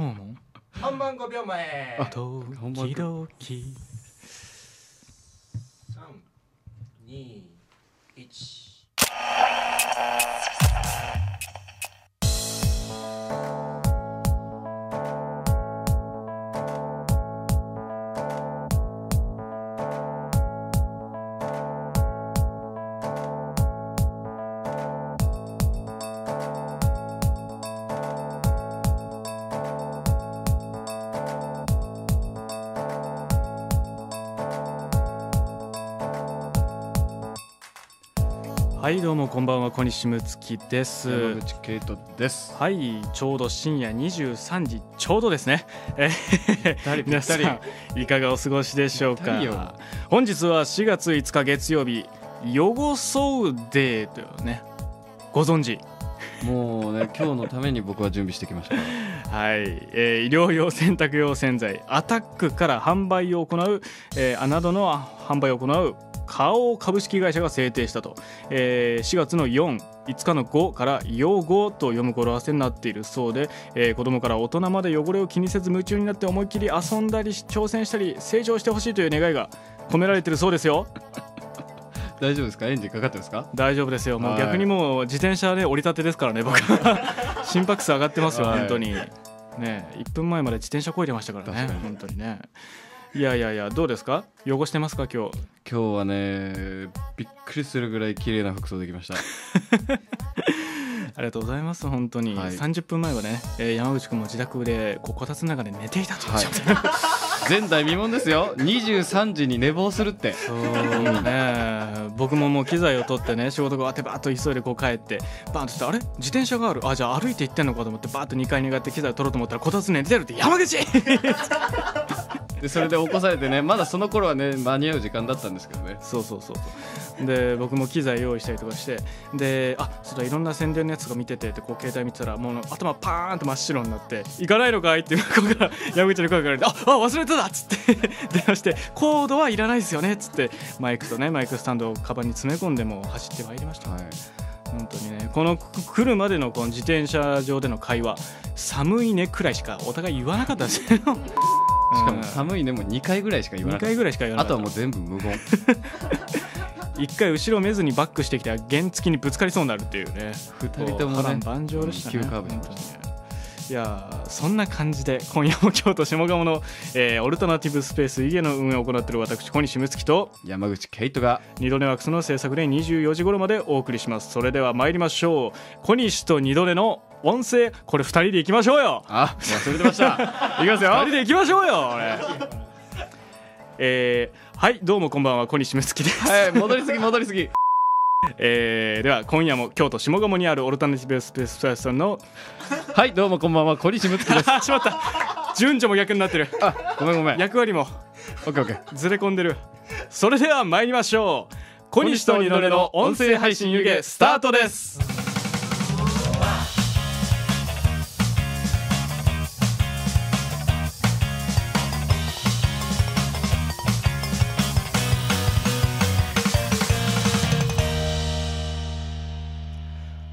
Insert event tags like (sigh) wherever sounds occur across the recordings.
今日も本番5秒前。ド本番キドキ321はいどうもこんばんは小西睦月です山口圭人ですはいちょうど深夜23時ちょうどですね皆さんいかがお過ごしでしょうか本日は4月5日月曜日汚そうデーというねご存知もうね今日のために僕は準備してきましたはい、えー医療用洗濯用洗剤アタックから販売を行う、えー、などの販売を行う花王株式会社が制定したと、えー4月の45日の5から「用語」と読む語呂合わせになっているそうで、えー子供から大人まで汚れを気にせず夢中になって思いっきり遊んだり挑戦したり成長してほしいという願いが込められているそうですよ。(laughs) 大丈夫ですか？エンジンかかってますか？大丈夫ですよ。もうはい。逆にもう自転車で折り立てですからね。僕 (laughs) 心拍数上がってますよはい。本当に。ね1分前まで自転車こいでましたからね本当にねいやいやいやどうですか？汚してますか？今日。今日はねびっくりするぐらい綺麗な服装できました。(laughs) ありがとうございます本当に、はい。30分前はね、えー山口君も自宅でこうこたつの中で寝ていたというはい。前代未聞ですよ。23時に寝坊するって。そうね。僕ももう機材を取ってね仕事が終わってバーッと急いでこう帰ってバーンとしてあれ？自転車がある。あじゃあ歩いて行ってんのかと思ってバーッと2階に上がって機材を取ろうと思ったらこたつ寝てるって山口でそれで起こされてねまだその頃はね間に合う時間だったんですけどねそうそうそうで僕も機材用意したりとかしてであそうだいろんな宣伝のやつが見ててってこう携帯見てたらもう頭パーンと真っ白になって「行かないのかい?」って向こうから (laughs) 山口に声かけられて「ああ忘れてた!」っつって (laughs) 電話して「コードはいらないですよね」っつってマイクとねマイクスタンドをカバンに詰め込んでもう走ってまいりました、はい本当にねこのく来るまでのこの自転車上での会話「寒いね」くらいしかお互い言わなかったですよ。し (laughs) しかも寒いねも2回ぐらいしか言わ2なかっ回ぐらいしか言わなかった。たあとはもう全部無言。(laughs) 一回後ろ見ずにバックしてきて原付にぶつかりそうになるっていうね。2人ともねね。急カーブしました。ねいやーそんな感じで今夜も京都下鴨の、えーオルタナティブスペースイゲの運営を行っている私小西睦月と山口圭人が二度寝ワークスの制作で24時頃までお送りします。それでは参りましょう。小西と二度寝の音声これ2人でいきましょうよ。あ忘れてました。(laughs) いきますよ。2人でいきましょうよ俺。えーはいどうもこんばんは小西睦月です。はい戻りすぎ戻りすぎえーでは今夜も京都下鴨にあるオルタナティブスペースさんの (laughs) はいどうもこんばんは小西睦月です。(laughs) あしまった。順序も逆になってる。あごめんごめん。役割もオッケーオッケー。ずれ込んでる。それでは参りましょう。小西と二度寝の音声配信湯気スタートです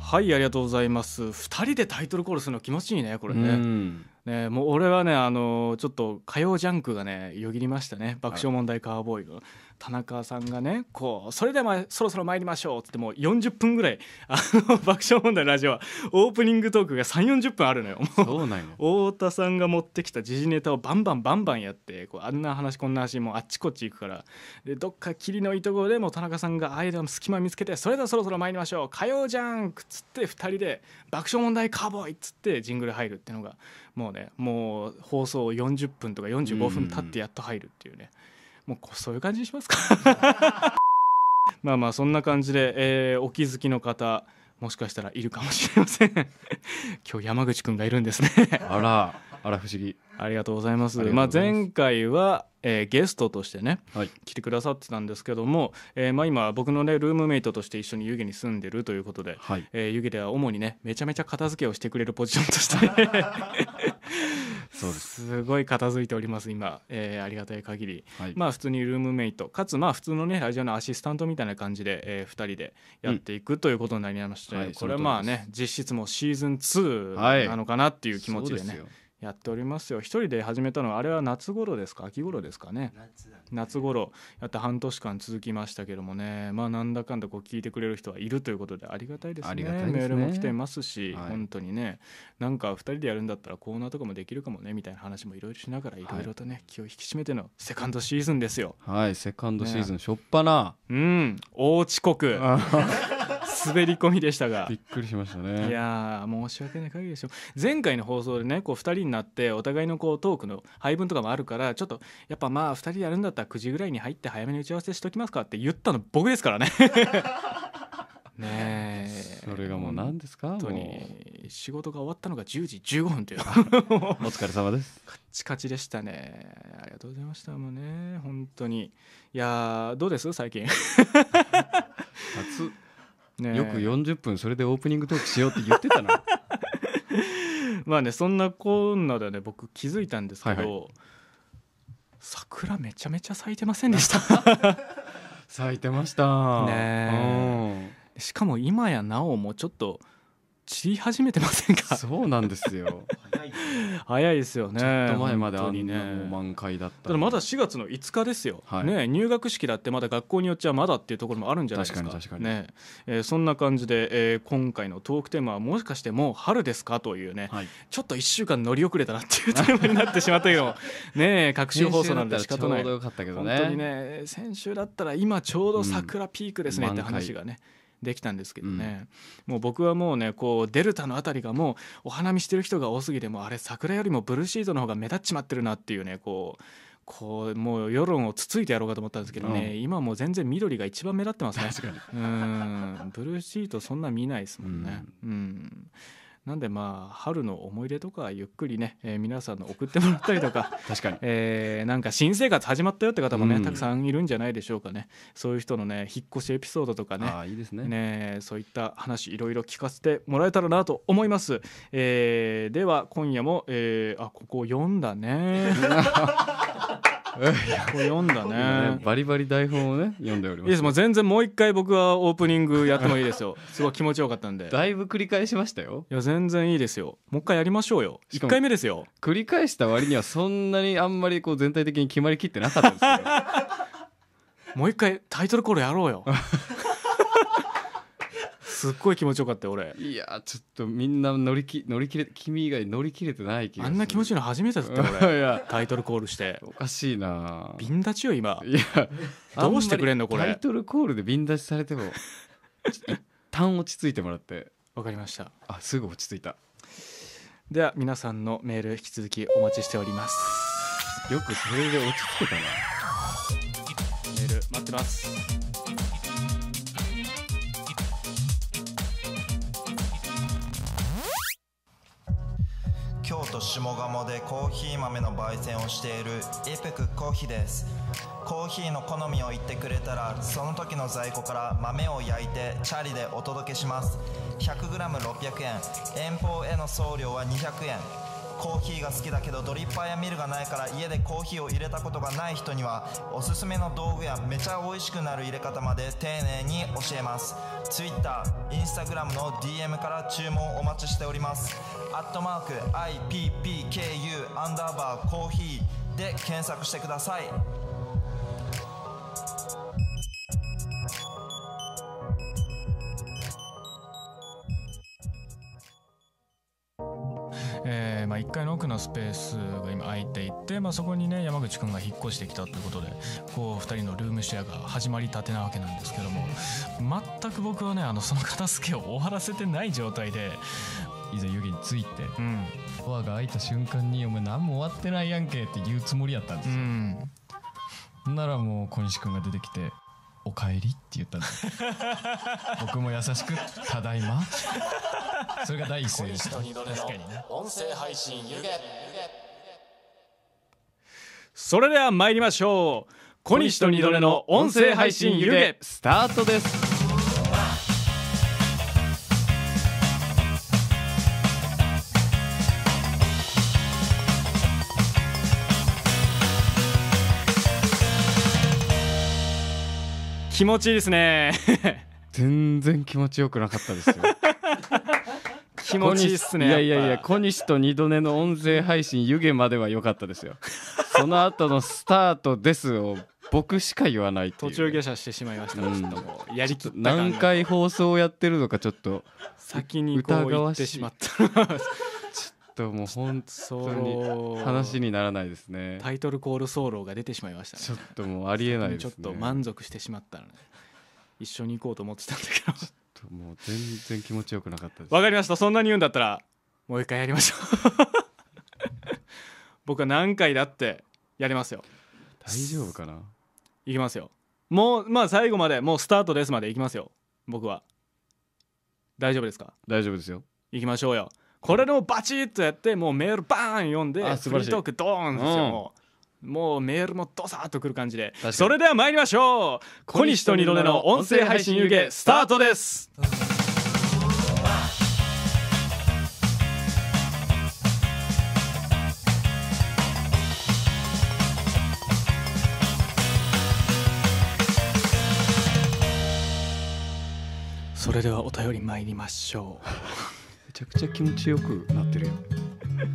はいありがとうございます。2人でタイトルコールするの気持ちいいねこれうねん。ねもう俺はねあのちょっと火曜ジャンクがねよぎりましたね。爆笑問題カーボーイの田中さんがねこうそれではまあそろそろ参りましょう。っつってもう40分ぐらいあの (laughs) 爆笑問題のラジオはオープニングトークが3 4 0分あるのよ。そうなんよ太田さんが持ってきた時事ネタをバンバンバンバンやってこうあんな話こんな話もうあっちこっち行くから。でどっか霧のいいところでもう田中さんが間の隙間見つけてそれではそろそろ参りましょう。火曜ジャンクっつって2人で爆笑問題カーボーイっつってジングル入るっていうのがもうねもう放送40分とか45分経ってやっと入るっていうねもうそういう感じにしますか。(laughs) まあまあそんな感じで、えーお気づきの方もしかしたらいるかもしれません。(laughs) 今日山口くんがいるんですね。(laughs) あらあら不思議。ありがとうございます。まあ前回は、えーゲストとしてねはい。来てくださってたんですけども、えーまあ今僕のねルームメイトとして一緒に湯気に住んでるということで、はい。えー湯気では主にねめちゃめちゃ片付けをしてくれるポジションとしてそうです。すごい片付いております今、えーありがたい限り。はい。まあ普通にルームメイトかつまあ普通のねラジオのアシスタントみたいな感じで、え2人でやっていくということになりまして、はいこれはまあね実質もうシーズン2はい。なのかなっていう気持ちでね、そうですよやっておりますよ。一人で始めたのはあれは夏頃ですか？秋頃ですかね。夏だね。夏頃。やって半年間続きましたけどもね。まあなんだかんだこう聞いてくれる人はいるということでありがたいですね。ありがたいですね。メールも来てますし、はい。本当にね。なんか2人でやるんだったらコーナーとかもできるかもね。みたいな話もいろいろしながらい。ろいろとね、気を引き締めてのセカンドシーズンですよ。はいセカンドシーズンしょっぱな、うん。大遅刻。あ (laughs) 滑り込みでしたが。びっくりしましたね。いやー申し訳ない限りでしょ前回の放送でねこう2人になってお互いのこうトークの配分とかもあるからちょっとやっぱまあ2人でやるんだったら9時ぐらいに入って早めに打ち合わせしときますかって言ったの僕ですからね。ね (laughs) えそれがもう何ですか？本当もに仕事が終わったのが10時15分という。うお疲れ様です。カッチカチでしたね。ありがとうございましたもうね。本当に。いやーどうです？最近。(laughs) 初ねよく40分それでオープニングトークしようって言ってたな。(laughs) まあねそんなこんなでね僕気づいたんですけど、はいは桜めちゃめちゃ咲いてませんでした。(laughs) 咲いてました。ねしかも今やなおもちょっと散り始めてませんうんか？そうなんですよ。早いですよね。ちょっと前まであんなもうね満開だった。ただまだ4月の5日ですよ、はい。ね、入学式だってまだ学校によっちゃまだっていうところもあるんじゃないですか。確かにね。えーそんな感じで、えー今回のトークテーマはもしかしてもう春ですかというね、はい。ちょっと1週間乗り遅れたなっていうテーマになってしまったけど (laughs) ねえ各週放送なんで仕方ない先週だったらちょうどよかったけど本ね当にね先週だったら今ちょうど桜ピークですねって話がね、できたんですけどね、もう僕はもうねこうデルタのあたりがもうお花見してる人が多すぎてもうあれ桜よりもブルーシートの方が目立っちまってるなっていうねこうこうもう世論をつついてやろうかと思ったんですけどね、うん。今もう全然緑が一番目立ってますね。(laughs) 確かに。うん。ブルーシートそんな見ないですもんね。うん、なんでまあ春の思い出とかゆっくりね、えー皆さんの送ってもらったりとか (laughs) 確かに。えーなんか新生活始まったよって方もね、うん。たくさんいるんじゃないでしょうかね。そういう人のね引っ越しエピソードとかねああいいですね。ねそういった話いろいろ聞かせてもらえたらなと思います、えーでは今夜も、えーあここ読んだね (laughs) 読んだ今ね。ねバリバリ台本をね読んでおりいいますです。もう全然もう一回僕はオープニングやってもいいですよ。(laughs) すごい気持ちよかったんで。だいぶ繰り返しましたよ。いや全然いいですよ。もう一回やりましょうよ。1しかも回目ですよ。繰り返した割にはそんなにあんまりこう全体的に決まりきってなかったですけど。(laughs) もう一回タイトルコールやろうよ (laughs) すっごい気持ちよかったよ俺。いやーちょっとみんな乗りき乗り切れ君以外乗り切れてない気があんな気持ちいいの初めてだったよ (laughs) い俺や。タイトルコールして。おかしいな。瓶立ちよ今。いやどうしてくれんのこれ。タイトルコールで瓶出しされても (laughs) 一旦落ち着いてもらって。わかりました。あすぐ落ち着いた。では皆さんのメール引き続きお待ちしております。よくそれで落ち着けたな。メール待ってますと下鴨でコーヒー豆の焙煎をしているエペクコーヒーです。コーヒーの好みを言ってくれたらその時の在庫から豆を焼いてチャリでお届けします。100g600 円。遠方への送料は200円。コーヒーが好きだけどドリッパーやミルがないから家でコーヒーを入れたことがない人にはおすすめの道具やめちゃ美味しくなる入れ方まで丁寧に教えます。Twitter、Instagram の DM から注文お待ちしております。アットマーク IPPKU アンダーバーコーヒーで検索してください。えーまあ、1階の奥のスペースが今空いていて、まあ、そこにね山口くんが引っ越してきたということでこう2人のルームシェアが始まりたてなわけなんですけども全く僕はねあのその片付けを終わらせてない状態でいざ湯気に着いてうん。ドアが開いた瞬間に「お前何も終わってないやんけ」って言うつもりやったんでうすよ、ん。ならもう小西君が出てきて「おかえり」って言ったんです (laughs) 僕も優しく「ただいま」それが第一声でした。確かにね。音声配信湯気それでは参りましょう。小西と二度寝の音声配信湯気スタートです気持ちいいですね。(laughs) 全然気持ちよくなかったですよ。(laughs) 気持ちいいっすねいやいやいや小西と二度寝の音声配信湯気までは良かったですよ。その後のスタートですを僕しか言わないっていう。途中下車してしまいました。ねうん。ちょっともうやりきった何回放送をやってるのかちょっと先にこう疑わしってしまった (laughs) ともう本ソ当に話にならないですね。タイトルコールソロが出てしまいましたね。ちょっともうありえないですね。ちょっと満足してしまったので一緒に行こうと思ってたんだけど。もう全然気持ちよくなかったです。わかりましたそんなに言うんだったらもう一回やりましょう。(laughs) 僕は何回だってやりますよ。大丈夫かな？いきますよ。もうまあ最後までもうスタートですまでいきますよ。僕は。大丈夫ですか？大丈夫ですよ。いきましょうよこれでもバチッとやってもうメールバーン読んでフリートークドーンですよ、うん。もうもうメールもドサーッとくる感じで。に。それでは参りましょう小西と二度寝の音声配信湯気スタートです。それではお便り参りましょう。めちゃくちゃ気持ちよくなってるよ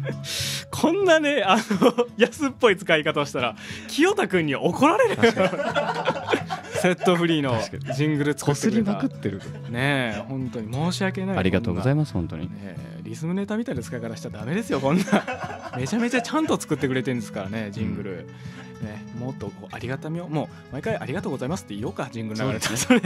(laughs) こんなねあの (laughs) 安っぽい使い方をしたら清田君に怒られる。セットフリーのジングル作こすりってくれた。まくってる。ねえ本当に申し訳ないありがとうございまます本当に。す、ねえ、リズムネタみたいな使い方しちゃダメですよこんな。(laughs) めちゃめちゃちゃんと作ってくれてるんですからねジングル、ね、もっとこうありがたみをもう毎回ありがとうございますって言おうかジングル流れたら。それ、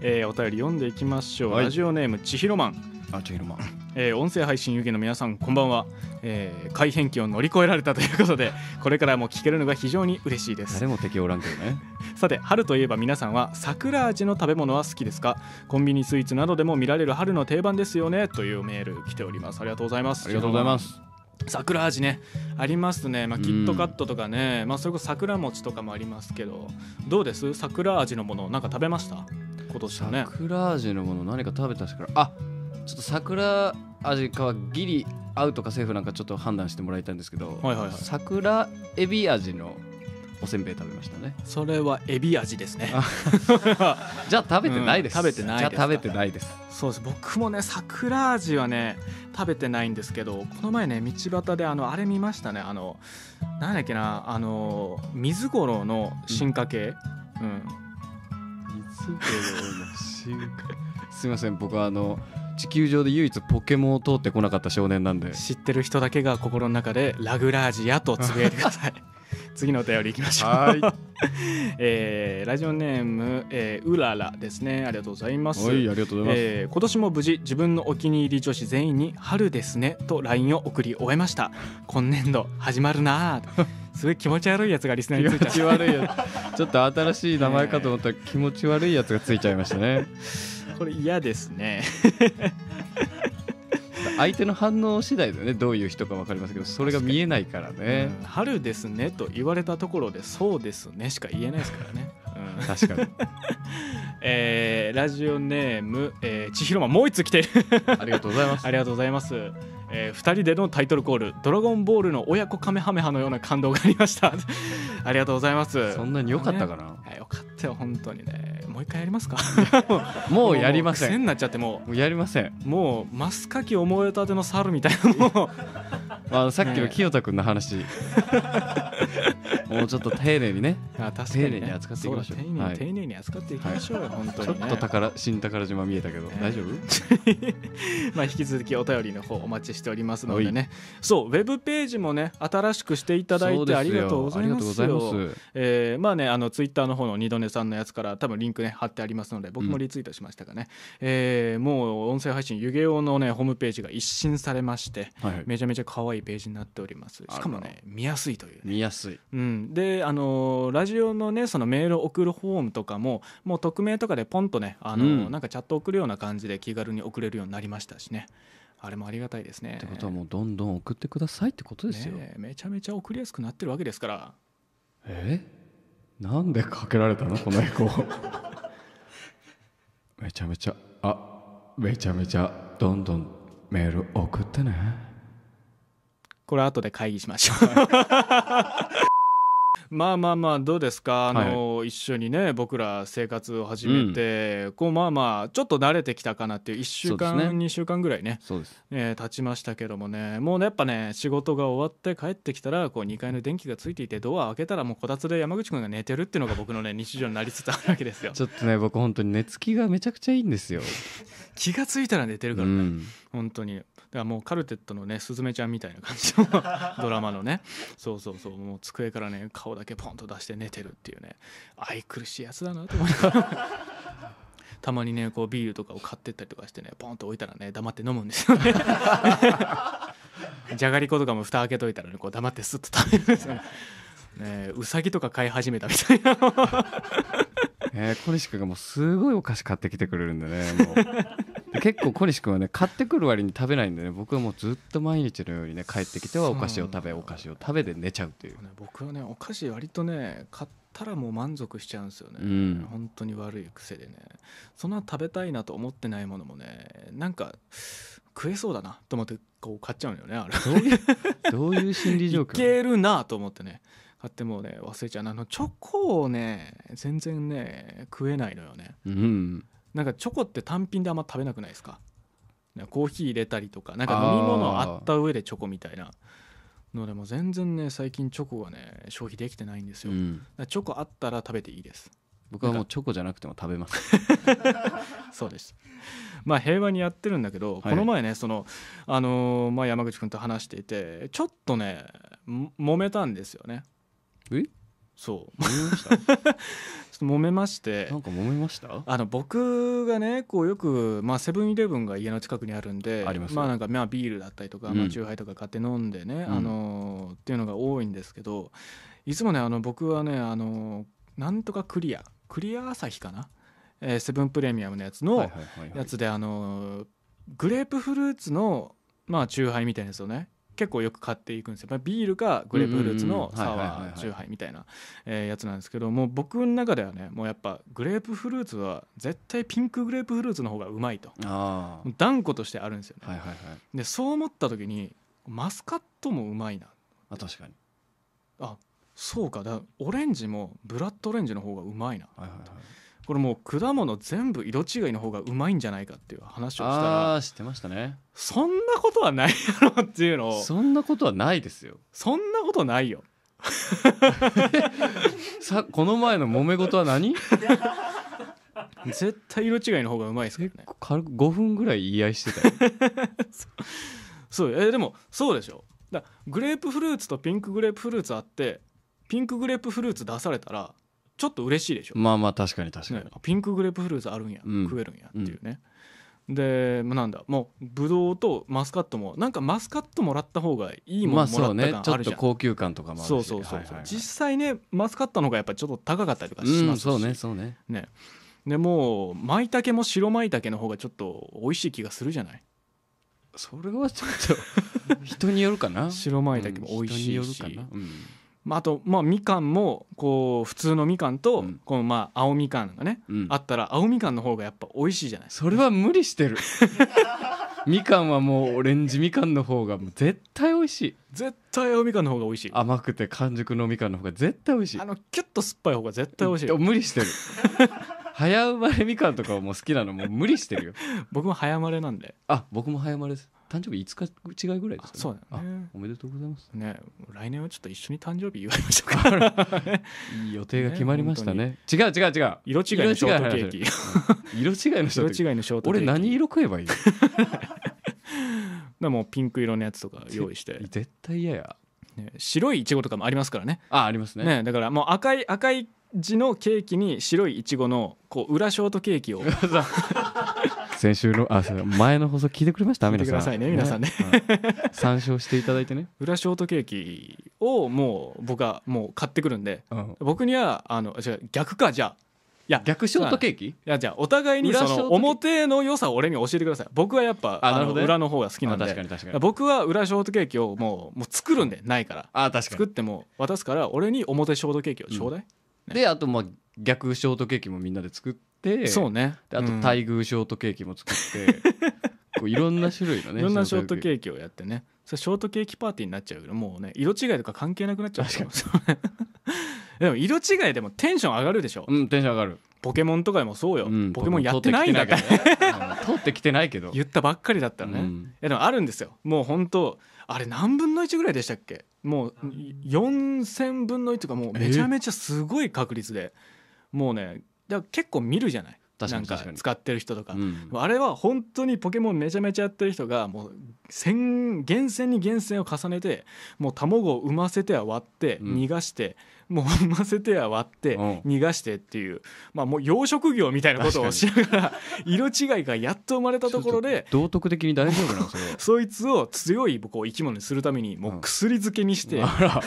えーお便り読んでいきましょう、はい。ラジオネームちひろマンあちひろまえー音声配信湯気の皆さんこんばんは、えー改変期を乗り越えられたということでこれからも聞けるのが非常に嬉しいです。誰も敵おらんけどね。(laughs) さて春といえば皆さんは桜味の食べ物は好きですか？コンビニスイーツなどでも見られる春の定番ですよね？というメール来ております。ありがとうございます。ありがとうございます。桜味ねありますね、まあ、うん。キットカットとかね、まあ、それこそ桜餅とかもありますけどどうです？桜味のものなんか食べました？今年はね。桜味のもの何か食べたしか？らあちょっと桜味かはギリ合うとかセーフなんかちょっと判断してもらいたいんですけど、はいはいはい。桜エビ味のおせんべい食べましたね。それはエビ味ですね。あ (laughs) じゃあ食べてないです、うん食べてないです。かじゃあ食べてないです。そうです。僕もね桜味はね食べてないんですけどこの前ね道端であのあれ見ましたね。あのなんだっけなあの水五郎の進化系、うん。水五郎の進化すいません。僕はあの地球上で唯一ポケモンを通ってこなかった少年なんで。知ってる人だけが心の中でラグラージやとつぶやいてください。(laughs) 次のお便りいきましょう。はい。(laughs) えーラジオネーム、えーうららですね。ありがとうございます。はいありがとうございます、えー今年も無事自分のお気に入り女子全員に「春ですね」と LINE を送り終えました。今年度始まるなあ (laughs) すごい気持ち悪いやつがリスナーについちゃ気持ち悪いやつ。ちょっと新しい名前かと思ったら気持ち悪いやつがついちゃいましたね。う (laughs) これ嫌ですね。(laughs) 相手の反応次第でね。どういう人か分かりますけどそれが見えないからね。うん。春ですねと言われたところでそうですねしか言えないですからね、うん。(laughs) 確かに。えーラジオネーム、えー、千尋マンもう一つ来ている。ありがとうございます。ありがとうございます、えー、2人でのタイトルコール「ドラゴンボール」の親子カメハメハのような感動がありました。ありがとうございます。そんなに良かったかな、いやよかったよ本当にね。もう一回やりますか？(laughs) もうやりません。癖になっちゃってももうやりません、うもうマスカキ思えたての猿みたいなもうまあ、さっきの清田君の話、もうちょっと丁寧にね。あ確かに、ね、丁寧に扱っていきましょう。丁寧に、はい。丁寧に扱っていきましょうよ、本当ちょにねっと宝新宝島見えたけど、ね。大丈夫？(laughs) まあ引き続きお便りの方お待ちしておりますのでね。そうウェブページもね新しくしていただいてありがとうございますえーまあねあのツイッターの方の二度寝さんのやつから多分リンクね貼ってありますので僕もリツイートしましたがね、えーもう音声配信湯気用のねホームページが一新されましてはいはい。めちゃめちゃ可愛いページになっております。しかもね見やすいというね。見やすい。うん、であのーラジオのねそのメールを送るフォームとかももう匿名とかでポンとねあのーうん。なんかチャット送るような感じで気軽に送れるようになりましたしね。あれもありがたいですね。ってことはもうどんどん送ってくださいってことですよ、ねえめちゃめちゃ送りやすくなってるわけですから。え？なんでかけられたの？このエコー。めちゃめちゃあめちゃめちゃどんどんメール送ってねこれ後で会議しましょう。(laughs) まあまあまあどうですか？あの一緒にね僕ら生活を始めて、こうまあまあちょっと慣れてきたかなっていう1週間、ね。2週間ぐらいねそうです。えー経ちましたけどもね。もうねやっぱね仕事が終わって帰ってきたらこう2階の電気がついていてドア開けたらもうこたつで山口くんが寝てるっていうのが僕のね日常になりつつあるわけですよ。(laughs) ちょっとね僕本当に寝つきがめちゃくちゃいいんですよ。気がついたら寝てるからね、うん。本当に。だからもうカルテットのねスズメちゃんみたいな感じの (laughs) ドラマのね。そうそうそう。もう机からね顔だけポンと出して寝てるっていうね愛くるしいやつだなと思いながらたまにねこうビールとかを買ってったりとかしてねポンと置いたらね黙って飲むんですよね。(laughs) じゃがりことかも蓋開けといたらねこう黙ってスッと食べるんですよね。ねえうさぎとか飼い始めたみたいな。えー小西君がもうすごいお菓子買ってきてくれるんでねもう。で結構小西君はね買ってくる割に食べないんでね僕はもうずっと毎日のようにね帰ってきてはお菓子を食べお菓子を食べで寝ちゃうっていう。ね僕はねお菓子割とね買ったらもう満足しちゃうんですよね、うん。本当に悪い癖でね。そんな食べたいなと思ってないものもねなんか食えそうだなと思ってこう買っちゃうのよねあれ。どういうどういう心理状 (laughs) い況けるなと思ってね。買ってもうね忘れちゃう。あのチョコをね全然ね食えないのよね。うん。なんかチョコって単品であんま食べなくないですかねコーヒー入れたりとかなんか飲み物あった上でチョコみたいなのでも全然ね最近チョコがね消費できてないんですよ、うん。らチョコあったら食べていいです。僕はもうチョコじゃなくても食べます。(laughs) そうです。まあ平和にやってるんだけど、はい。この前ねそのあのーまあ、山口君と話していてちょっとねも揉めたんですよね。え？そう。揉めました？ちょっと揉めまして。なんか揉めました？あの僕がねこうよく、まあ、セブンイレブンが家の近くにあるんでありますよ。まあなんかまあビールだったりとか、うん。まあ、チューハイとか買って飲んでね、うん。あのーっていうのが多いんですけどいつもねあの僕はねあのーなんとかクリアクリア朝日かな、えーセブンプレミアムのやつの、やつであのグレープフルーツのまあチューハイみたいなやつをね結構よく買っていくんですよ、まあ、ビールかグレープフルーツのサワーチューハイみたいなえーやつなんですけどもう僕の中ではねもうやっぱグレープフルーツは絶対ピンクグレープフルーツの方がうまいと。断固としてあるんですよね、あはいはいはい。でそう思った時にマスカットもうまいな。あ確かに。そうか。だオレンジもブラッドオレンジの方がうまいな。はいはいはいこれもう果物全部色違いの方がうまいんじゃないかっていう話をしたあらあ知ってましたね。そんなことはないやろっていうのを。そんなことはないですよ。そんなことないよ。(laughs) さこの前の揉め事は何？絶対色違いの方がうまいですからね。軽く5分ぐらい言い合いしてたよ。(laughs) そうえーでもそうでしょ。だグレープフルーツとピンクグレープフルーツあってピンクグレープフルーツ出されたらちょっと嬉しいでしょ、まあまあ確かに確かに、ね、ピンクグレープフルーツあるんや、うん。食えるんやっていうね、でまあなんだ。もうブドウとマスカットもなんかマスカットもらった方がいいもまあのもらったそうねちょっ感あるじゃん、と高級感とかもあるし。そうそうそうそう、はいはいはい。実際ねマスカットの方がやっぱちょっと高かったりとかしますし、うんそうねそうね。ね。でもう舞茸も白舞茸の方がちょっと美味しい気がするじゃない？それはちょっと人によるかな。白舞茸も美味しいし、うん人によるかな、うんまあ、あとまあみかんもこう普通のみかんと、うん。このまあ青みかんがね、うん。あったら青みかんの方がやっぱ美味しいじゃない。それは無理してる。(laughs) みかんはもうオレンジみかんの方が絶対美味しい。絶対青みかんの方が美味しい。あ甘くて完熟のみかんの方が絶対美味しい。のキュッと酸っぱい方が絶対美味しい。よ無理してる。(laughs) 早生まれみかんとかも好きなのもう無理してるよ。僕も早生まれなんで。あ僕も早生まれです誕生日5日違いぐらいですか、ね、そうだよね。あおめでとうございます。ね来年はちょっと一緒に誕生日祝いましょうか。いい予定が決まりましたね。違う違う違う。色違いのショートケーキ。色違いのショートケーキ。俺何色食えばいいの？でもピンク色のやつとか用意して、(laughs) 絶対嫌や。ね白いいちごとかもありますからね。あありますね。ねだからもう赤い赤い字のケーキに白いいちごのこう裏ショートケーキを (laughs) 先週のあ前の放送聞いてくれました？聞いてくださいね皆さん。ね。はい参照していただいてね、裏ショートケーキをもう僕はもう買ってくるんで。うん。僕にはあのじゃあ逆かじゃあ。いや逆ショートケーーキいやじゃあお互いにその表の良さを俺に教えてください。僕はやっぱあの裏の方が好きなんで。あ確かに確かに。僕は裏ショートケーキをもうもう作るんでないから。あ確か作っても渡すから俺に表ショートケーキをちょうだい、にであとまあ逆ショートケーキもみんなで作ってそうね。であとうん。対偶ショートケーキも作って、(laughs) こういろんな種類のねいろんなショートーケーキをやってね。それショートケーキパーティーになっちゃうけどもうね色違いとか関係なくなっちゃう。から (laughs) でも色違いでもテンション上がるでしょ、うんテンション上がる、ポケモンとかでもそうよ、うん、ポケモンやってないんだって通ってきてないけど。ねうん通ってきてないけど。言ったばっかりだったらね、いうん。やでもあるんですよ。もう本当あれ何分の1ぐらいでしたっけ？もう4000分の1とかもうめちゃめちゃすごい確率で。もうねだ結構見るじゃない？なんか確かに。確かに使ってる人とか、うん。あれは本当にポケモンめちゃめちゃやってる人がもう戦厳選に厳選を重ねてもう卵を産ませては割ってうん。逃がして、もう産ませては割ってうん。逃がしてっていうまあもう養殖業みたいなことをしながら色違いがやっと生まれたところで道徳的に大丈夫なんですよ。(laughs) そいつを強いこう生き物にするためにもう薬漬けにして、あら。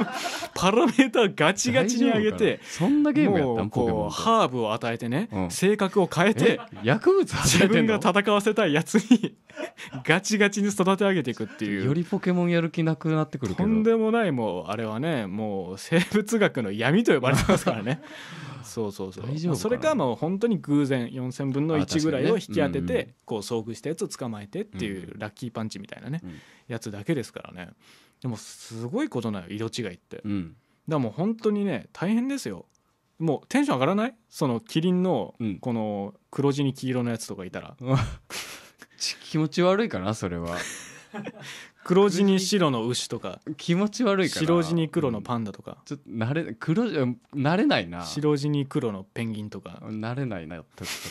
(laughs) パラメーターガチガチに上げてな。そんなゲームやったこうハーブを与えてね、うん。性格を変えてえ？薬物自分が戦わせたいやつに (laughs) ガチガチに育て上げていくっていう。よりポケモンやる気なくなってくるけど。とんでもないもうあれはねもう生物学の闇と呼ばれてますからね。(laughs) そうそうそう。それかもう本当に偶然4000分の1ぐらいを引き当てあ確かにねうん。てこう遭遇したやつを捕まえてっていうラッキーパンチみたいなねうん。やつだけですからね。でもすごいことなのよ色違いって。だかうんらもう本当にね大変ですよ。もうテンション上がらない？そのキリンのうん。この黒地に黄色のやつとかいたら。(laughs) ち気持ち悪いかなそれは (laughs) 黒地に白の牛とか。気持ち悪いかな。白地に黒のパンダとか。ちょっと慣れ黒じゃ慣れないな。白地に黒のペンギンとか。慣れないなちょっ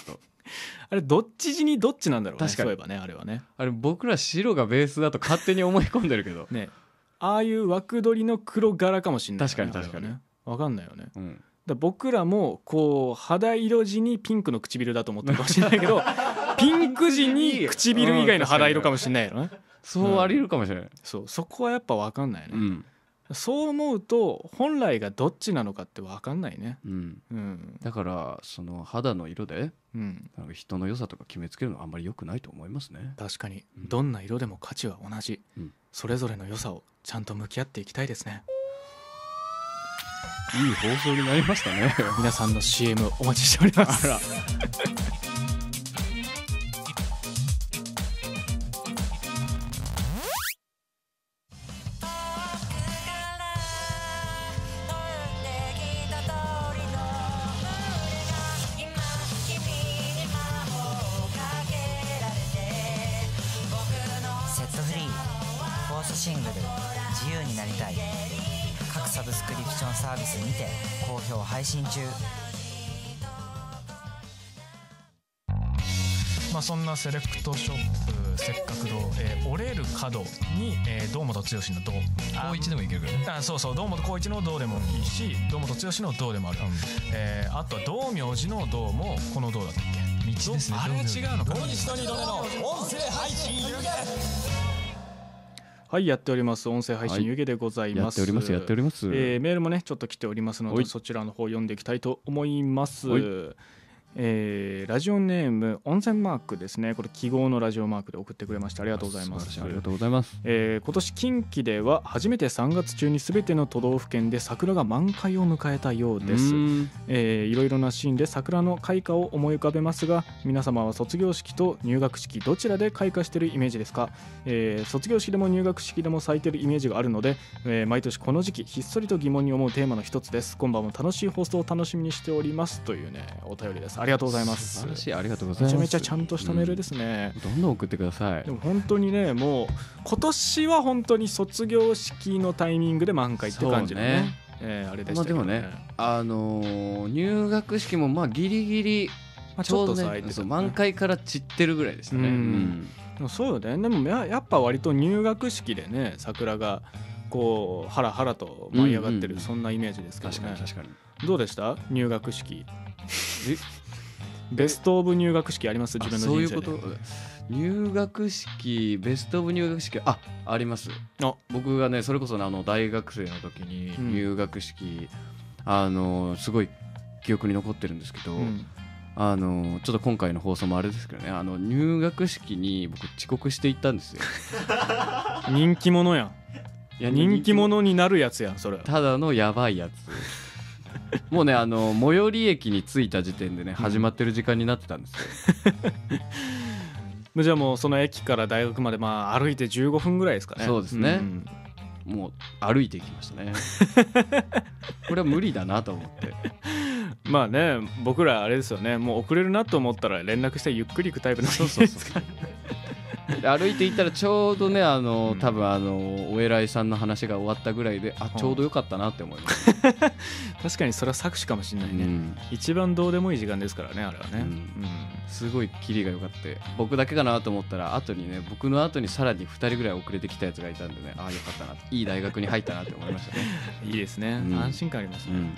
と。(laughs) あれどっち地にどっちなんだろうね。確かに。そういえばねあれはね。あれ僕ら白がベースだと勝手に思い込んでるけど。(laughs) ね。ああいう枠取りの黒柄かもしれない、ね、確かに確かに。ね。分かんないよね。うん。ら僕らもこう肌色地にピンクの唇だと思ってるかもしれないけど (laughs) ピンク地に唇以外の肌色かもしれないよねそうあり得るかもしれない。そうそこはやっぱ分かんないね、うん。そう思うと本来がどっちなのかって分かんないね。うん。うん。だからその肌の色でうん。なんか人の良さとか決めつけるのはあんまり良くないと思いますね。確かに。うん。どんな色でも価値は同じ、うん。それぞれの良さをちゃんと向き合っていきたいですね。いい放送になりましたね。皆さんの CM お待ちしておりますなセレクトショップせっかく堂、えー折れる角に、えー堂本剛の堂高一でもいけるからね。あそうそう。堂本光一の堂でもいいし堂本剛の堂でもある、えーあとは道明寺の堂もこの堂だったっけ？道ですね。あれは違うのか。なはいやっております。音声配信はい湯気でございます、やっております。やっております。えーメールもねちょっと来ておりますのでそちらの方読んでいきたいと思いますえーラジオネーム温泉マークですね。これ記号のラジオマークで送ってくれましたありがとうございます。ありがとうございます。えー今年近畿では初めて3月中に全ての都道府県で桜が満開を迎えたようです。えーいろいろなシーンで桜の開花を思い浮かべますが皆様は卒業式と入学式どちらで開花しているイメージですか、えー卒業式でも入学式でも咲いているイメージがあるので、えー毎年この時期ひっそりと疑問に思うテーマの一つです。今晩も楽しい放送を楽しみにしております。というねお便りですありがとうございます。素晴らしい。ありがとうございます。めちゃめちゃちゃんとしたメールですね、うん。どんどん送ってください。でも本当にねもう今年は本当に卒業式のタイミングで満開って感じのねそうね。えーあれでしたね。まあでもねあのー入学式もまあギリギリまあ、ちちょうどょっとね。満開から散ってるぐらいでしたね。うん。うん。そうよね。でもややっぱ割と入学式でね桜がこうハラハラと舞い上がってる、うんうんそんなイメージですけどね。確かに確かに。どうでした？入学式ベスト・オブ入学式あります？自分のあそういうこと？入学式ベスト・オブ入学式？ああります。あ。僕がねそれこそねあの大学生の時にうん。入学式、あのすごい記憶に残ってるんですけど、うん。あのちょっと今回の放送もあれですけどねあの入学式に僕遅刻して行ったんですよ。(laughs) 人気者や。んいや人気者。になるやつやんそれ。ただのやばいやつもうねあの最寄り駅に着いた時点でね始まってる時間になってたんですよ、(laughs) じゃあもうその駅から大学までまあ歩いて15分ぐらいですかね。そうですね。ん。もう歩いていきましたね。(laughs) これは無理だなと思って。まあね僕らあれですよね。もう遅れるなと思ったら連絡してゆっくり行くタイプの人そうそうそう。で歩いていったらちょうどねあの、うん多分あのお偉いさんの話が終わったぐらいであちょうどよかったなって思います、(laughs) 確かにそれは搾取かもしれないね、うん。一番どうでもいい時間ですからねあれはね、うん。うん。すごいキリが良かって。僕だけかなと思ったら後にね僕の後にさらに2人ぐらい遅れてきたやつがいたんでねああよかったないい大学に入ったなって思いましたね、(laughs) いいですね、うん。安心感ありますね、うん、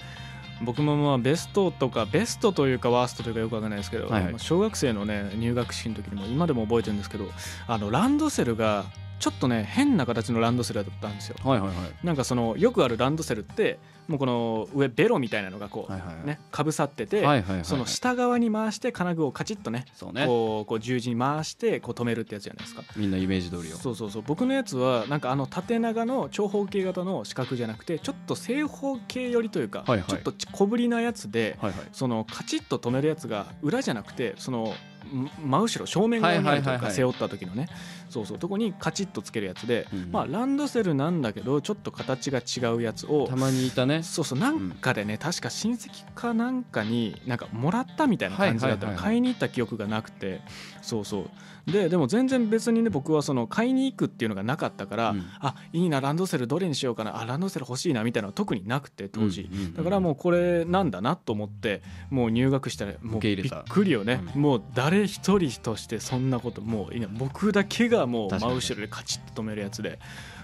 僕もまあベストとかベストというかワーストというかよくわかんないですけど、はいはい。まあ小学生のね入学式の時にも今でも覚えてるんですけどあのランドセルがちょっとね変な形のランドセルだったんですよ。はいはいはい。なんかそのよくあるランドセルってもうこの上ベロみたいなのがこう、ねかぶさってて、その下側に回して金具をカチッとねそうね。こうこう十字に回してこう止めるってやつじゃないですか。みんなイメージ通りよ。そうそうそう。僕のやつはなんかあの縦長の長方形型の四角じゃなくてちょっと正方形寄りというか、ちょっと小ぶりなやつで、そのカチッと止めるやつが裏じゃなくてそのん真後ろ正面側にあるというか背負った時のねそうそう。とこにカチッとつけるやつで、うん。まあランドセルなんだけどちょっと形が違うやつをたまにいたね。そうそう。なんかでね、確か親戚かなんかになんかもらったみたいな感じだったら買いに行った記憶がなくて。そうそう。ででも全然別にね僕はその買いに行くっていうのがなかったから、うん。あいいなランドセルどれにしようかなあランドセル欲しいなみたいなのは特になくて当時、うんうんうんだからもうこれなんだなと思ってもう入学したらもうびっくりよね、うもう誰一人としてそんなこともう僕だけがもう真後ろでカチッと止めるやつで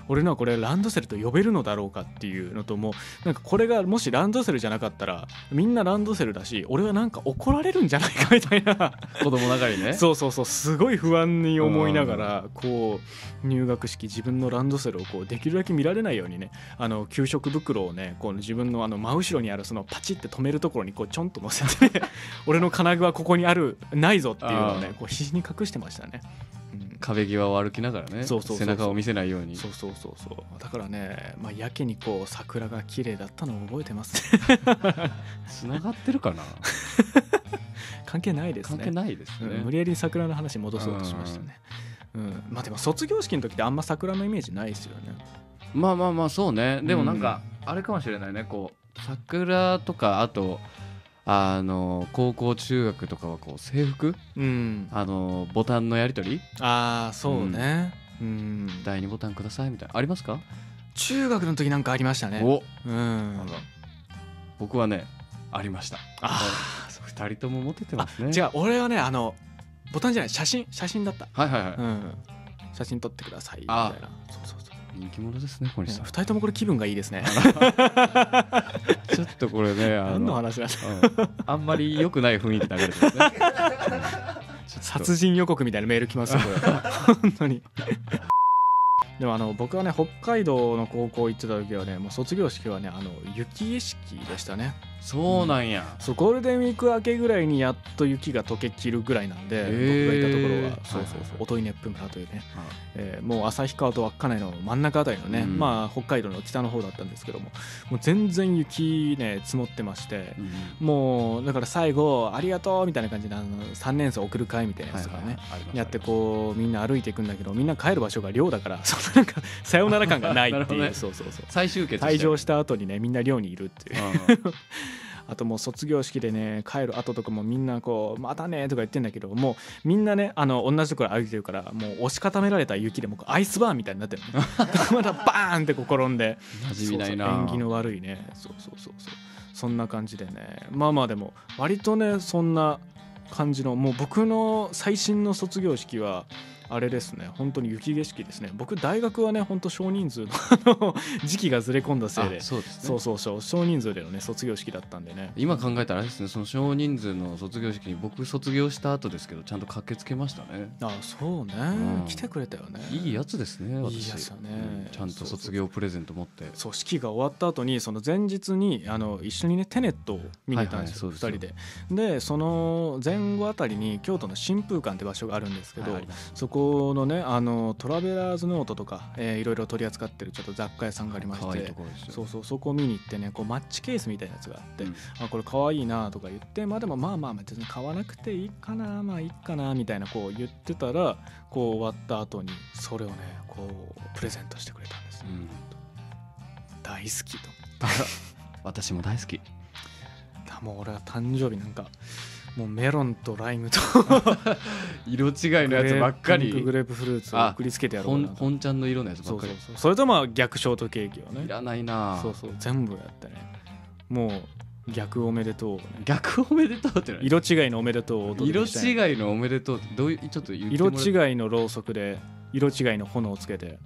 俺のはこれランドセルと呼べるのだろうかっていうのともうなんかこれがもしランドセルじゃなかったらみんなランドセルだし俺はなんか怒られるんじゃないかみたいな。子供ながらにね。(laughs) そうそうそう。すごい不安に思いながらこう入学式自分のランドセルをこうできるだけ見られないようにねあの給食袋をねこう自分のあの真後ろにあるそのパチって止めるところにこうちょんと乗せて (laughs) 俺の金具はここにあるないぞっていうのをねこう必死に隠してましたね。うん壁際を歩きながらね背中を見せないように。そうそうそうそう。だからね、まあ、やけにこう桜が綺麗だったのを覚えてます。ねつながってるかな？(laughs) 関係ないですね。関係ないですね。うん無理やり桜の話戻そうとしましたね。うん、まあでも卒業式の時ってあんま桜のイメージないですよね。まあまあまあそうね。でもなんかあれかもしれないね。こう桜とかあとあの高校中学とかはこう制服？うん。あのボタンのやり取り？ああそうね。うん、第2ボタンくださいみたいな。ありますか？中学の時なんかありましたね。お。うん。僕はねありました。あ2人とも持ててますね。違う俺はねあのボタンじゃない写真写真だった。はいはいはい、うん。写真撮ってくださいみたいな人気者ですね小西さん。二人ともこれ気分がいいですね。(laughs) ちょっとこれねあ何の話なんだう。ん。あんまり良くない雰囲気流れてますね。(laughs) 殺人予告みたいなメール来ますよこれ。(laughs) 本当に。でもあの僕はね北海道の高校行ってた時はねもう卒業式はねあの雪景色でしたねそうなんや、そうゴールデンウィーク明けぐらいにやっと雪が溶けきるぐらいなんで、僕がいたところは。はい。そうそうそう。音威熱風村というね、あえーもう旭川と稚内の真ん中あたりのね、うん。まあ北海道の北の方だったんですけどももう全然雪ね積もってまして、もうだから最後ありがとうみたいな感じであの3年生送る会みたいなやつとかね、はいはいはい。ありますやってこうみんな歩いていくんだけどみんな帰る場所が寮だから (laughs) そのなんかさよなら感がないっていう、(laughs) ね。そうそうそう。再集結退場しした後にねみんな寮にいるっていう。うんあともう卒業式でね帰る後とかもみんなこう「またね」とか言ってんだけどもうみんなねあの同じところ歩いてるからもう押し固められた雪でもうアイスバーンみたいになってるの。(laughs) またバーンって転んで。馴染みないな。縁起の悪いね。そうそうそうそう。そんな感じでね。まあまあでも割とねそんな感じのもう僕の最新の卒業式はあれですね。本当に雪景色ですね。僕大学はね本当少人数の時期がずれ込んだせいで。あそうですね。そうそうそう。少人数でのね卒業式だったんでね。今考えたらあれですねその少人数の卒業式に僕卒業した後ですけどちゃんと駆けつけましたね。あそうね、うん。来てくれたよね。いいやつですね私。いいやつだね。うんちゃんと卒業プレゼント持って。そう式が終わった後にその前日にあの一緒にねテネットを見に行ったんですよ、はいはいそう2人で。でその前後あたりに京都の新風館って場所があるんですけど、はい。そこのねあのトラベラーズノートとか、えーいろいろ取り扱ってるちょっと雑貨屋さんがありましてそうそうそこを見に行ってねこうマッチケースみたいなやつがあって、うん。あこれ可愛いなとか言ってまあでもまあまあ別に買わなくていいかなまあいいかなみたいなこう言ってたらこう終わった後にそれをねこうプレゼントしてくれたんです。ね、うん。大好きと。(laughs) 私も大好き。あもう俺は誕生日なんかもうメロンとライムと (laughs) 色違いのやつばっかピンクグりレープフルーツを送りつけてやろうか本ちゃんの色のやつばそうそうっかりそう。それとまあ逆ショートケーキをね。いらないな。そうそう。全部やってね。もう逆おめでとうをね。逆おめでとうって何色違いのおめでとうを色違いのおめでとうってどういうちょっと色違いのろうそくで色違いの炎をつけて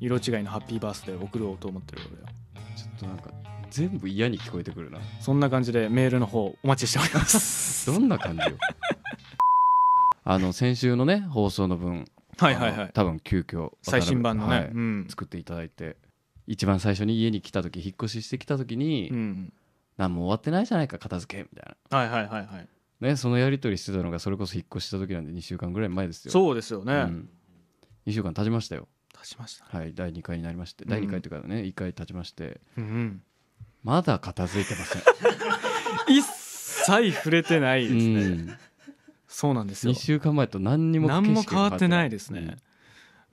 色違いのハッピーバースデーを送ろうと思ってる俺は。ちょっとなんか全部嫌に聞こえてくるな。そんな感じでメールの方お待ちしております。(laughs) どんな感じよ。あの先週のね放送の分はいはいはい。多分急遽最新版のね、はいうん、作っていただいて一番最初に家に来た時引っ越ししてきた時に、うん、何も終わってないじゃないか片付けみたいはいはいはいはい。なねそのやり取りしてたのがそれこそ引っ越した時なんで2週間ぐらい前ですよ。そうですよね、うん、2週間経ちましたよ。立ちましたね。はい第2回になりましてうん第2回というかね1回経ちまして。うんうんまだ片付いてません。一切触れてないですね、うん。そうなんですよ。2週間前と何にも何も変わってない。ですね、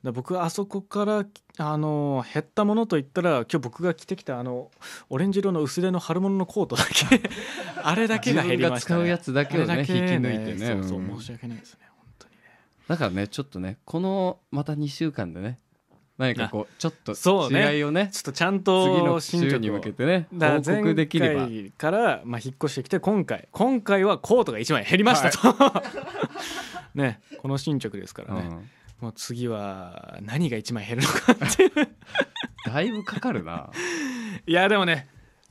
うん。僕はあそこからあの減ったものといったら今日僕が着てきたあのオレンジ色の薄手の春物のコートだけ (laughs) あれだけが減りました、ね、使うやつだけをねあれだけ引き抜いてね。そうそううん。申し訳ないですね本当にね。だからねちょっとねこのまた2週間でね何かこうちょっと違いをねちょっとちゃん次のと進捗を。週に向けてね報告できれば。前回から、まあ、引っ越してきて今回今回はコートが1枚減りましたと、(laughs) ねこの進捗ですからね、うん。もう次は何が1枚減るのかっていう。(laughs) だいぶかかるな。いやでもね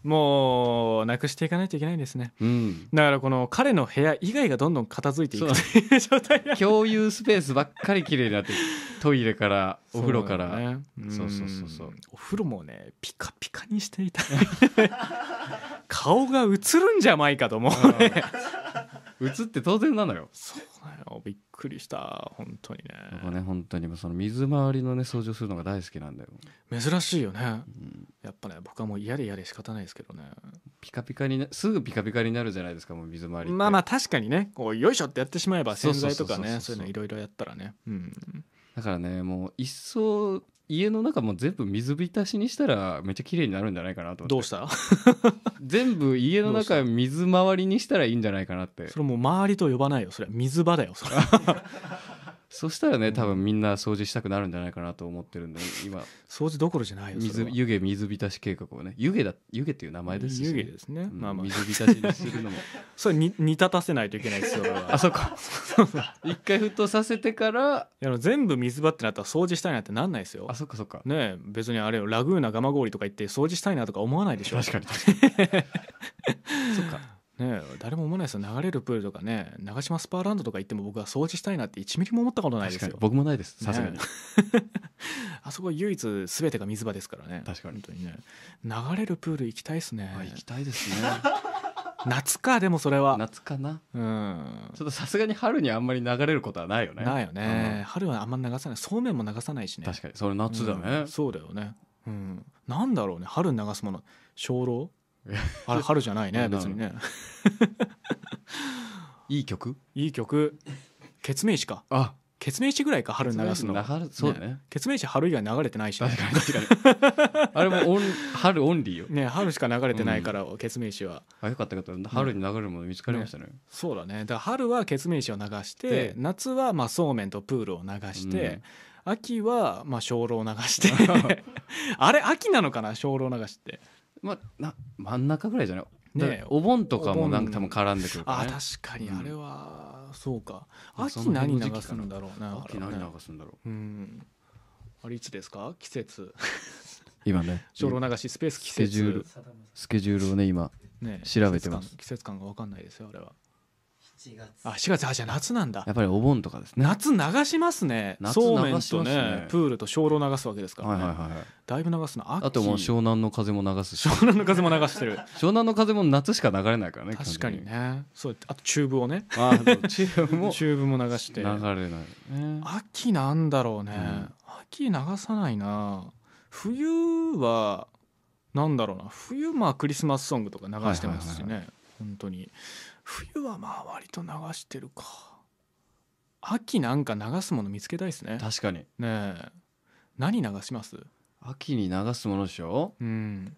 もうなくしていかないといけないですね。うん。だからこの彼の部屋以外がどんどん片付いていくそという状態が共有スペースばっかり綺麗になってトイレからお風呂から。そうだねそうそうそうそう。んお風呂もねピカピカにしていた。顔が映るんじゃないかと思うね映って当然なのよ。そうだよ。びっくりした。本当に僕はねね本当に。その水回りのね掃除をするのが大好きなんだよ、珍しいよね。うん。やっぱね僕はもう嫌で嫌で仕方ないですけどね。ピカピカになすぐピカピカになるじゃないですかもう水回りって。まあまあ確かにね。こうよいしょってやってしまえば洗剤とかねそういうのいろいろやったらね。うん。だからねもう一層家の中も全部水浸しにしたらめっちゃ綺麗になるんじゃないかなと思って。どうした？(laughs) 全部家の中水回りにしたらいいんじゃないかなって。それもう周りと呼ばないよ。それは水場だよそれ。は (laughs) そしたらね多分みんな掃除したくなるんじゃないかなと思ってるんで今。掃除どころじゃないよ水湯気水浸し計画をね。湯気だ湯気っていう名前ですし湯気ですね、うん。まあまあ。水浸しにするのも。(laughs) それに煮立たせないといけないですよあそっか。一回沸騰させてから。いや全部水場ってなったら掃除したいなってなんないですよ。あそっかそっか。ねえ別にあれよラグーナ蒲郡とか行って掃除したいなとか思わないでしょ。確かに確かに。(laughs) そっかねえ誰も思わないですよ。流れるプールとかね長島スパーランドとか行っても僕は掃除したいなって1ミリも思ったことないですよ。僕もないです。さすがに、ね (laughs) あそこ唯一全てが水場ですからね。確かに。本当にね。流れるプール行きたいですね。あ行きたいですね。(laughs) 夏かでもそれは。夏かな。うん。ちょっとさすがに春にあんまり流れることはないよね。ないよね、春はあんま流さない。そうめんも流さないしうんね。確かに。それ夏だね、うん。そうだよね。うん。なんだろうね。春に流すもの。鐘楼あれ (laughs) 春じゃないねうん別にね。(laughs) いい曲？いい曲。ケツメイシか。あ。ケツメイシぐらいか春に流すの。そうだね。ケツメイシ春以外流れてないしね。確かに。確かにあれもオン春オンリーよ。ね春しか流れてないから、ケツメイシは。あよかったよかった。春に流れるもの見つかりましたね。そうだね。だから春はケツメイシを流してで夏はまあそうめんとプールを流して、秋はまあ鐘楼を流して。(laughs) あれ秋なのかな？鐘楼を流してまあな真ん中ぐらいじゃない？ねねお盆とかもなんか多分絡んでくるからあね確かに。うん。あれは、そうか。秋何流すんだろうな秋何流すんだろう。うん。あれいつですか？季節。(laughs) 今ね。鐘楼流しスペース季スケジュール。節スケジュールをね今ね調べてます。季節感季節感が分かんないですよあれは7月。あ4月あじゃあ夏なんだ。やっぱりお盆とかですね。夏流しますね。夏そうめん流しますね。とねプールと鐘楼流すわけですからね、はいはいはいはい。だいぶ流すな秋。あともう湘南の風も流すし。湘南の風も流してる。(laughs) 湘南の風も夏しか流れないからね確かにね。そうあとチューブをね。ああそうチームもチューブも流して。流れないね。秋なんだろうね、うん。秋流さないな。冬はなんだろうな。冬まあクリスマスソングとか流してますしね、はい。本当に冬はまあ割と流してるか。秋なんか流すもの見つけたいですね。ね確かに。え。何流します？秋に流すものでしょ？うん。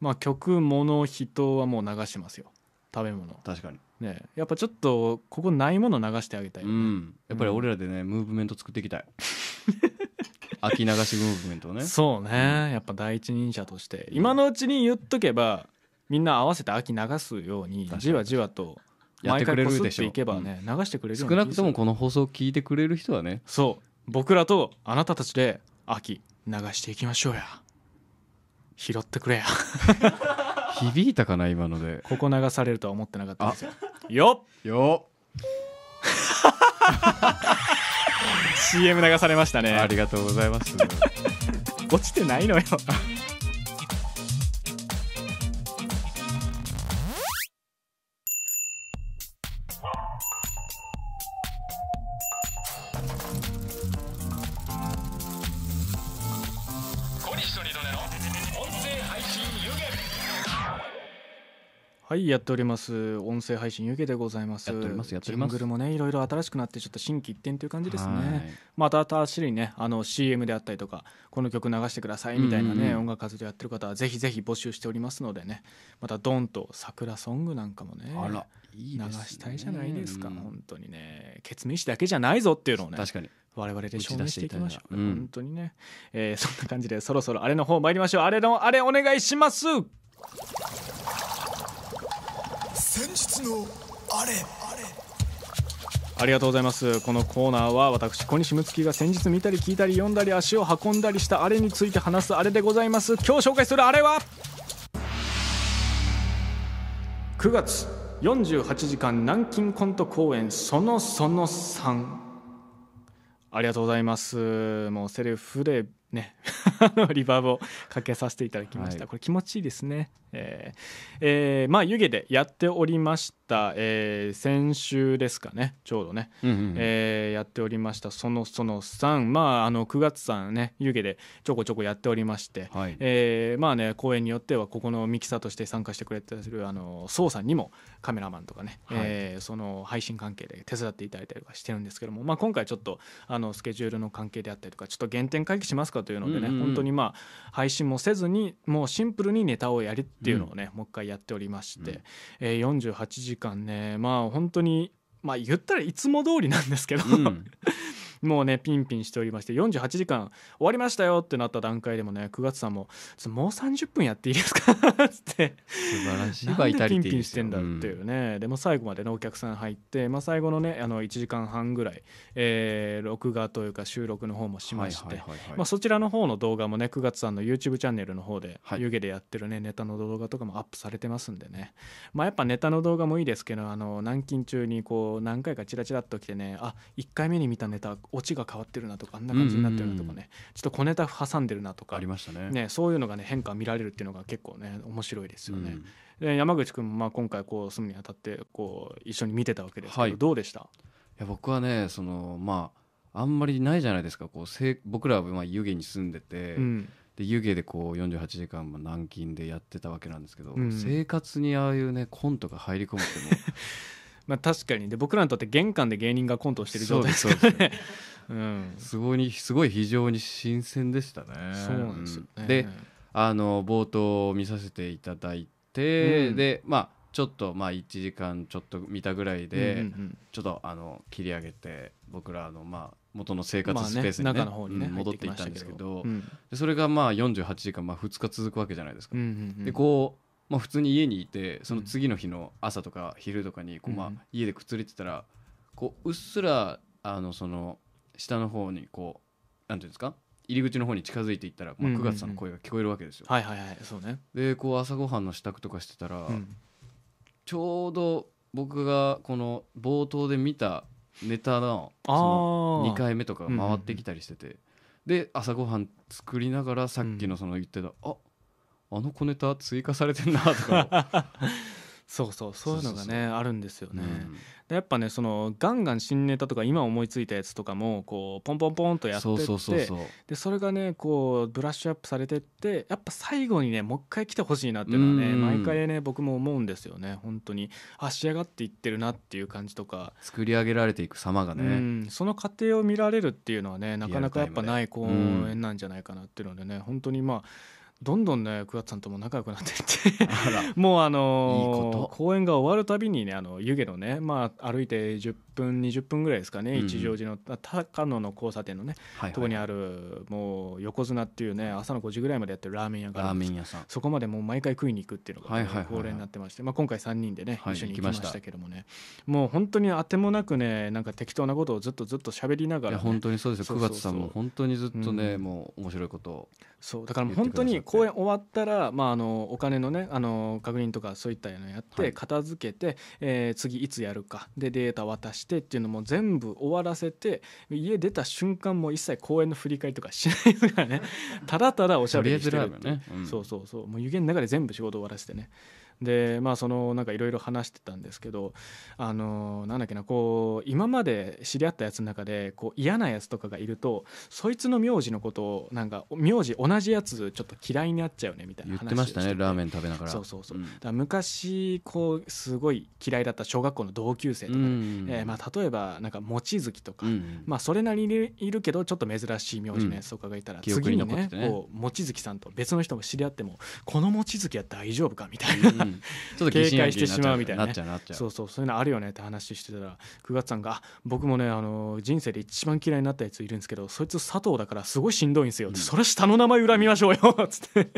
まあ曲物人はもう流してますよ。食べ物。確かに。ねやっぱちょっとここないもの流してあげたい、うん。やっぱり俺らでねムーブメント作っていきたい。(laughs) 秋流しムーブメントをね。そうね、やっぱ第一人者として。今のうちに言っとけばみんな合わせて秋流すように。じわじわとやってくれるでしょ。毎回こすっていけばね、流してくれる少なくともこの放送を聞いてくれる人はね。そう。僕らとあなたたちで秋流していきましょうや。拾ってくれや。(laughs) 響いたかな今ので。ここ流されるとは思ってなかったんですよ。よっ。よ (laughs) CM 流されましたね。ありがとうございます。(laughs) 落ちてないのよはいやっております。音声配信湯気でございます。やっておりますやっております。ジングルもねいろいろ新しくなってちょっと新規一点という感じですはい。ねまた新しいねあの CM であったりとかこの曲流してくださいみたいなね、うん。うんうん音楽活動やってる方はぜひぜひ募集しておりますのでね。またドンと桜ソングなんかもねあらいいね。したいじゃないですか、うん本当にね。ケツメイシだけじゃないぞっていうのをね確かに。我々で証明していきましょう、うん。本当にね、えーそんな感じでそろそろあれの方参りましょう。あれのあれお願いします先日のあれ。あれありがとうございます。このコーナーは私小西睦月が先日見たり聞いたり読んだり足を運んだりしたあれについて話すあれでございます。今日紹介するあれは？9月48時間南京コント公演そのその3ありがとうございます。もうセルフでね。(laughs) リバーブをかけさせていただきました、はい。これ気持ちいいですね。えーえーまあ湯気でやっておりました、えー先週ですかね。ちょうどね、うんうんえーやっておりました。そのその3まああの9月さんね。湯気でちょこちょこやっておりまして、はい。えーまあね公演によってはここのミキサーとして参加してくれてるあの宋さんにもカメラマンとかね、はい。えーその配信関係で手伝っていただいたりとかしてるんですけども、まあ、今回ちょっとあのスケジュールの関係であったりとかちょっと原点回帰しますかというのでね、うんうんうん本当にまあ配信もせずにもうシンプルにネタをやるっていうのをね、もう一回やっておりまして、うん。えー48時間ねまあ本当にまあ言ったらいつも通りなんですけど、うんもうねピンピンしておりまして48時間終わりましたよってなった段階でもね9月さんも「ちょもう30分やっていいですか?」っつって。素晴らしいピンピンしてんだっていうね、でも最後までねお客さん入って、まあ、最後のねあの1時間半ぐらい、えー録画というか収録の方もしまして、まあ、そちらの方の動画もね9月さんの YouTube チャンネルの方ではい。湯気でやってるねネタの動画とかもアップされてますんでね。まあやっぱネタの動画もいいですけどあの軟禁中にこう何回かチラチラっと来てねあ1回目に見たネタオチが変わってるなとかあんな感じになってるなとかね、ちょっと小ネタ挟んでるなとかありましたね。ね、そういうのがね変化見られるっていうのが結構ね面白いですよね。うん。で山口君もまあ今回こう住むにあたってこう一緒に見てたわけですけど、はい。どうでした？いや僕はねそのまああんまりないじゃないですか。こうせい僕らはまあ湯気に住んでて、うん。で湯気でこう48時間も軟禁でやってたわけなんですけど、うん。生活にああいうねコントが入り込むって (laughs) まあ、確かにで僕らにとって玄関で芸人がコントをしてる状態ですすからね。(laughs) うん、すごいすごい非常に新鮮でしたね。そうなんですよね。うんであの冒頭を見させていただいて、うんでまあちょっとまあ1時間ちょっと見たぐらいで、うんうんちょっとあの切り上げて僕らのまあ元の生活まあねスペースに、ね中の方にね、うん戻っていった入んですけど、うんでそれがまあ48時間、まあ、2日続くわけじゃないですか。うんうんうんでこう、まあ、普通に家にいてその次の日の朝とか昼とかにこう、まあうん、家でくつれてたらこううっすらあのその下の方にこうなんていうんですか？入り口の方に近づいていったら、まあ、うんうんうん。9月さんの声が聞こえるわけですよ。はいはいはいそうね。でこう朝ごはんの支度とかしてたら、うん。ちょうど僕がこの冒頭で見たネタのそあのー2回目とかが回ってきたりしてて、で朝ごはん作りながらさっきのその言ってた、ああの小ネタ追加されてんなとか。(laughs) そうそうそういうのがねあるんですよね、うん。でやっぱねそのガンガン新ネタとか今思いついたやつとかもこうポンポンポンとやってってそうそうそうそう。でそれがねこうブラッシュアップされてってやっぱ最後にねもう一回来てほしいなっていうのはねうん。毎回ね僕も思うんですよね本当に。あ仕上がっていってるなっていう感じとか、作り上げられていく様がうねん。その過程を見られるっていうのはねなかなかやっぱない公演なんじゃないかなっていうのでね本当にまあどんどんね桑田さんとも仲良くなっていって。(laughs) もうあのこと。公演が終わるたびにねあの湯気のねまあ歩いて10分20分ぐらいですかね、うんうん。一乗寺のあ高野の交差点のねはいとこにあるるもう横綱っていうね朝の5時ぐらいまでやってるラーメン屋があるんです。メン屋さん。そこまでもう毎回食いに行くっていうのがね、はいはいはいはい。恒例になってまして、まあ、今回3人でね、はい一緒に行きましたけどもねもう本当にあてもなくねなんか適当なことをずっとずっと喋りながら、ね、本当にそうですよ9そうそうそう月さんも本当にずっとね、うんもう面白いことをそうだから本当に公演終わったら、まあ、あのお金のねあの確認とかそういったのやって、はい片付けて、えー次いつやるかでデータ渡してっていうのも全部終わらせて家出た瞬間も一切公演の振り返りとかしないですからね。(laughs) ただただおしゃべりしてるってね。うん。そうそうそう。もう湯気の中で全部仕事終わらせてねでまあそのなんかいろいろ話してたんですけどあのなんだっけなこう今まで知り合ったやつの中でこう嫌なやつとかがいるとそいつの名字のことをなんか名字同じやつちょっと嫌いになっちゃうねみたいな言話ってましたねラーメンン食べながら。そうそうそう、ん。だ昔こうすごい嫌いだった小学校の同級生とかね、うん。えーまあ、例えばなんか望月とか、うんまあ、それなりにいるけどちょっと珍しい名字のやつとかがいたら、次にね。ねこう望月さんと別の人も知り合ってもこの望月は大丈夫かみたいな、うん (laughs) ちょっと警戒してしまうみたいなね。そうそう。そういうのあるよねって話してたら9月さんがあ「僕もねあの人生で一番嫌いになったやついるんですけどそいつ佐藤だからすごいしんどいんですよ」それ下の名前恨みましょうよ」つって。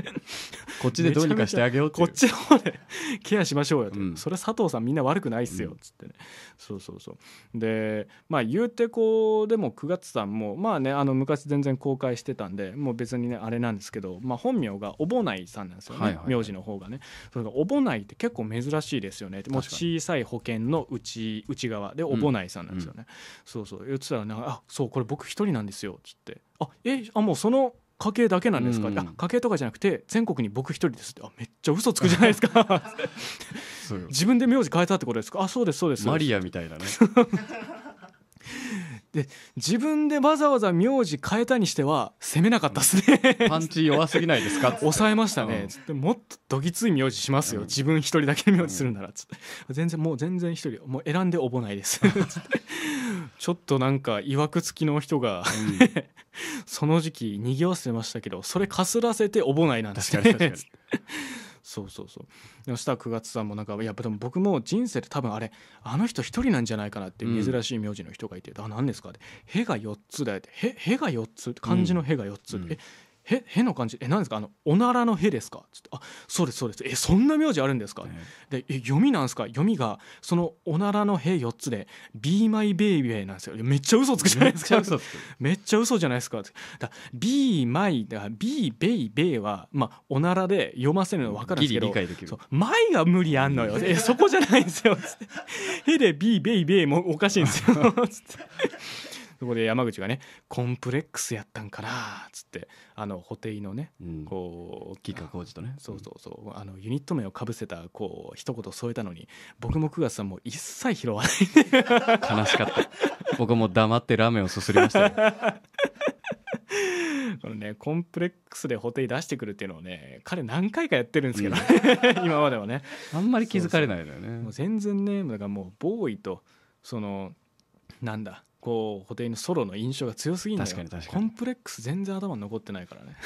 こっちでどうにかしてあげようこっちの方でケアしましょうよと、うん。それ佐藤さんみんな悪くないっすよっつってね、そうそうそう。でまあ言うてこうでも9月さんもまあねあの昔全然公開してたんでもう別にねあれなんですけど、まあ、本名がおぼないさんなんですよね、はいはいはい。名字の方がね。それがおぼないって結構珍しいですよね。もう小さい保険の内内側でおぼないさんなんですよね、そうそう。言ってたらねあそうこれ僕一人なんですよっつって。あえあもうその家系だけなんですか、うん。あ家系とかじゃなくて全国に僕一人ですって。あめっちゃ嘘つくじゃないですか。(laughs) 自分で名字変えたってことですか？あそうですそうです。マリアアみたいなね (laughs) 自分でわざわざ名字変えたにしては攻めなかったですね。パンチ弱すぎないですか？(laughs) 抑えましたね、うん。もっとどぎつい名字しますよ、うん。自分一人だけ名字するなら。つって。全然もう全然一人もう選んでおぼないです。(laughs) (laughs) ちょっとなんかいわくつきの人がその時期にぎわせてましたけどそれかすらせておぼないなんですね確かに確かにそうそうそう。でそしたら9月さんもなんかいやでも僕も人生で多分あれあの人一人なんじゃないかなって珍しい名字の人がいて「あ何ですか?」って「へが4つだよ」って「へへが4つ」漢字の「へが4つ」うん。えへへの漢字え何ですか？あのおならのへですか？つってあそうですそうです。えそんな名字あるんですか、ねでえ読みなんですか？読みがそのおならのへ4つで「Be My Baby」なんですよ。めっちゃ嘘つくじゃないですか。めっちゃ嘘つく。(laughs) めっちゃ嘘じゃないですか？だ Be My だから Be Baby はまあおならで読ませるの分かるんですけどギリ理解できる。そうマイが無理あんのよ。えそこじゃないんですよ。つって。(laughs) へで Be Baby もおかしいんですよ。(laughs) つってそこで山口がねコンプレックスやったんかなつってあの布袋のねうん。こう吉川晃司とね。そうそうそう。あのユニット名をかぶせたこう一言添えたのに僕も9月さんも一切拾わない。悲しかった。僕はもう黙ってラーメンをすすりましたよ。(laughs) このねコンプレックスで布袋出してくるっていうのをね彼何回かやってるんですけど、(laughs) 今まではね。あんまり気づかれないのよね。もう全然ねだからもうボーイとそのなんだこう布袋のソロの印象が強すぎんだよ。確かに確かに。コンプレックス全然頭に残ってないからね。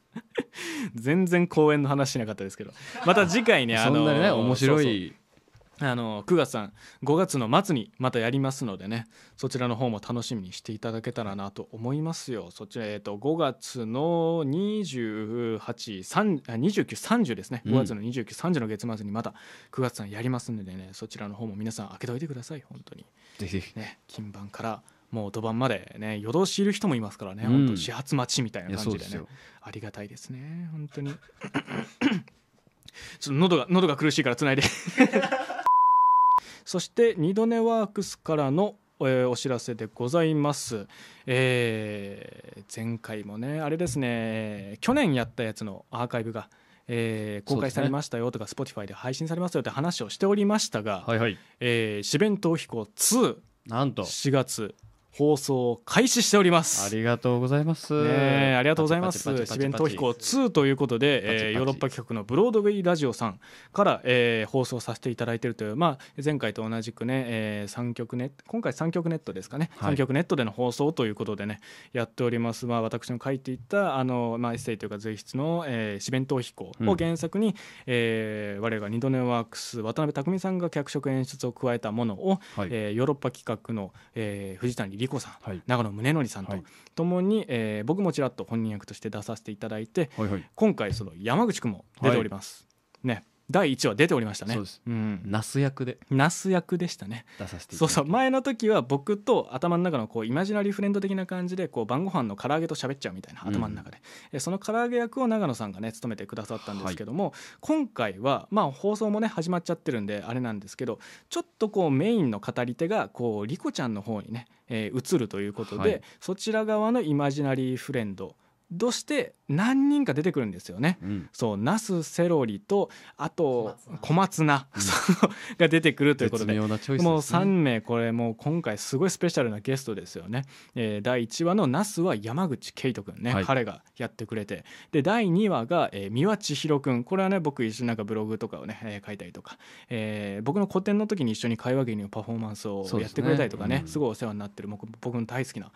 (laughs) 全然公演の話しなかったですけど。また次回ねあ (laughs) そのんなにね面白いあの9月さん5月の末にまたやりますのでねそちらの方も楽しみにしていただけたらなと思いますよ。そちら、えー、と5月の282930ですね。うん。5月の2930の月末にまた9月さんやりますのでねそちらの方も皆さん開けといてください本当に。ぜひね金盤からもう土盤までね夜通しいる人もいますからね、うん。本当始発待ちみたいいな感じでねありがたいですね本当に。(clears throat) ちょっと喉が喉が苦しいからつないでそして二度寝ワークスからの、えーお知らせでございます、えー前回もねあれですね去年やったやつのアーカイブが、えー公開されましたよとか Spotify で配信されますよって話をしておりましたがはいはい「えー、四弁逃避行2」なんと。4月放送開始しております。ありがとうございます。ありがとうございます。四弁パチ逃避行2ということで、えーヨーロッパ企画のブロードウェイラジオさんから、えー放送させていただいているという、まあ、前回と同じくね、えー、3曲ネ今回3曲ネットですかね、はい。3曲ネットでの放送ということでねやっております、まあ、私の書いていったあの、まあ、エッセイというか随筆の「えー、四弁逃避行」を原作に、えー我々が二度寝ワークス渡辺匠さんが脚色演出を加えたものを、はい。えーヨーロッパ企画の、えー藤谷莉子さん、はい。長野宗則さんとはい。ともに、えー僕もちらっと本人役として出させていただいてはいはい。今回その山口くんも出ております、ね第1話出ておりましたね。そうです。ん、ナス役で。ナス役でしたね。出させてそうそう。前の時は僕と頭の中のこうイマジナリーフレンド的な感じでこう晩ご飯の唐揚げと喋っちゃうみたいなうん。頭の中で、えその唐揚げ役を長野さんがね務めてくださったんですけども、今回はまあ放送もね始まっちゃってるんであれなんですけどちょっとこうメインの語り手がこうリコちゃんの方にね、えー移るということで、はい。そちら側のイマジナリーフレンドとして何人か出てくるんですよね。うん。そうナスセロリとあと小松菜。(laughs) そうが出てくるということで。絶妙なチョイスもうですね。3名これもう今回すごいスペシャルなゲストですよね、えー第1話のナスは山口圭人君ね、はい。彼がやってくれて。で第2話が、えー三輪千尋君これはね僕一緒になんかブログとかをね、えー書いたりとか、えー僕の個展の時に一緒に会話芸人のパフォーマンスをやってくれたりとかね。うん。すごいお世話になってる。僕僕の大好きな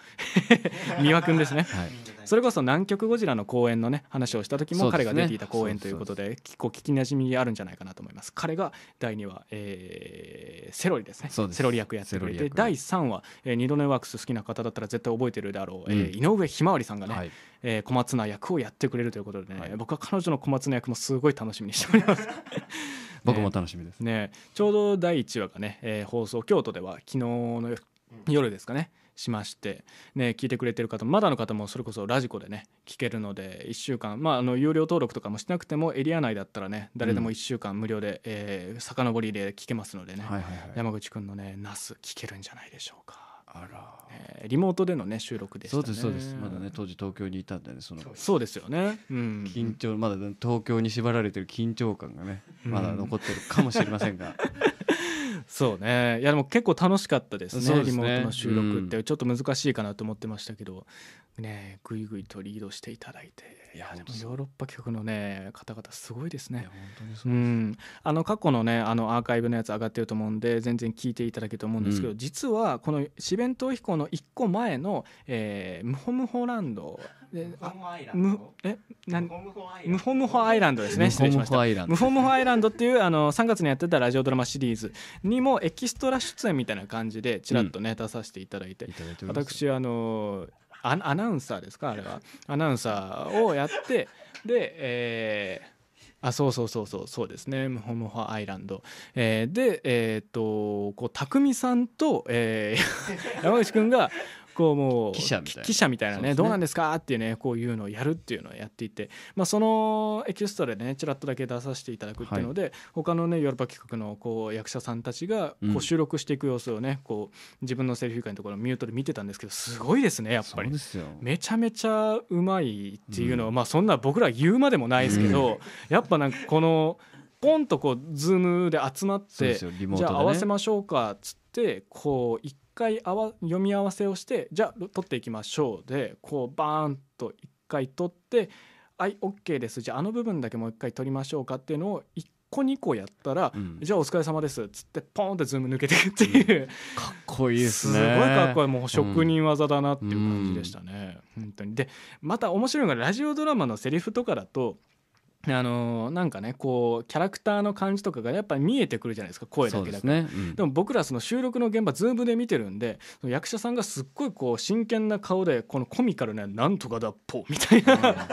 (laughs) 三輪君ですね。はい。それこそ南極ゴジラの公演のね話をした時も彼が出ていた公演ということで結構聞きなじみあるんじゃないかなと思います。彼が第2話、えーセロリですね。セロリ役やってくれて第3話、えー、二度寝ワークス好きな方だったら絶対覚えてるであろう、えーうん井上ひまわりさんがね、はい。えー小松菜役をやってくれるということでね、はい。僕は彼女の小松菜役もすごい楽しみにしております。(laughs) 僕も楽しみです。ねちょうど第1話がね、えー放送京都では昨日の夜夜ですかねしまして、ね、聞いてくれてる方まだの方もそれこそラジコでね聞けるので1週間、まあ、あの有料登録とかもしなくてもエリア内だったらね誰でも1週間無料で、えー遡りで聞けますのでね、はいはいはい。山口くんのねナス聞けるんじゃないでしょうか、あら。えーリモートでのね収録でしたね。そうですそうです。まだね当時東京にいたんでねそのそうですよね。うん。緊張まだね東京に縛られてる緊張感がねまだ残ってるかもしれませんが (laughs) そうね。いやでも結構楽しかったですね。ですね。リモートの収録って。ちょっと難しいかなと思ってましたけど、ねぐいぐいとリードしていただいて。いやでもヨーロッパ局のね方々すごいですね。あの過去のねあのアーカイブのやつ上がってると思うんで全然聞いていただけると思うんですけど、うん。実はこの四弁逃避行の一個前の、えームホムホランドムえなんムホムホアイランド。ですね失礼しましたムホムホアイランド。ムホムホアイランドっていうあの3月にやってたラジオドラマシリーズにもエキストラ出演みたいな感じでちらっとね、出させていただいて。私あのアアナウンサーですか？あれは。アナウンサーをやってで、えーあそうそうそうそうそうですね。ムホムホアイランド、えーでえっ、とこう匠さんと、えー山口くんがこうもう記者みたいな記者みたいなね。ねどうなんですかっていうねこういうのをやるっていうのをやっていて、まあ、そのエキストラでねちらっとだけ出させていただくっていうので、他のねヨーロッパ企画のこう役者さんたちがこうん。う収録していく様子をねこう自分のセリフ以外のところをミュートで見てたんですけどすごいですねやっぱり。めちゃめちゃうまいっていうのは、うん。まあそんな僕ら言うまでもないですけど、やっぱなんかこのポンとこうズームで集まって、じゃあ合わせましょうかっつってこう一回あわ読み合わせをしてじゃあ撮っていきましょうでこうバーンと一回撮って「はい OK です。じゃああの部分だけもう一回撮りましょうか」っていうのを1個2個やったら、うん。じゃあお疲れ様ですっつってポンってズーム抜けていくっていう、かっこいいですすねごいかっこいいもう職人技だなっていう感じでしたね、本当に。でまた面白いのがラジオドラマのセリフとかだとあのーなんかねこうキャラクターの感じとかがやっぱり見えてくるじゃないですか声だけだから。すね。うん。でも僕らその収録の現場ズームで見てるんで役者さんがすっごいこう真剣な顔でこのコミカルな「なんとかだっぽ」みたいな、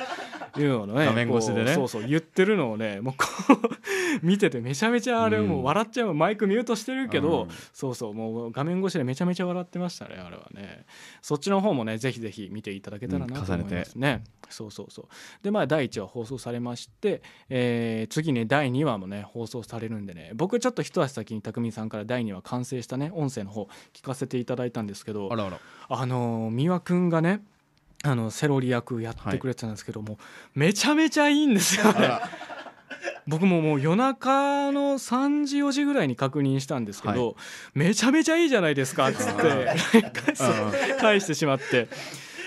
いうのをね画面越しでね。そうそう言ってるのをねもうこう (laughs) 見ててめちゃめちゃあれうんもう笑っちゃうマイクミュートしてるけど、うん。そうそうもう画面越しでめちゃめちゃ笑ってましたねあれはね。そっちの方もねぜひぜひ見ていただけたらなと思いますね、そうそうそう。でまあ第1話放送されまして、えー次ね第2話もね放送されるんでね。僕ちょっと一足先に匠さんから第2話完成したね音声の方聞かせていただいたんですけどあらあら。あのー三輪くんがねあのセロリ役やってくれてたんですけども、めちゃめちゃいいんですよね。(laughs) 僕ももう夜中の3時4時ぐらいに確認したんですけど、めちゃめちゃいいじゃないですかっつって (laughs) 返してしまって。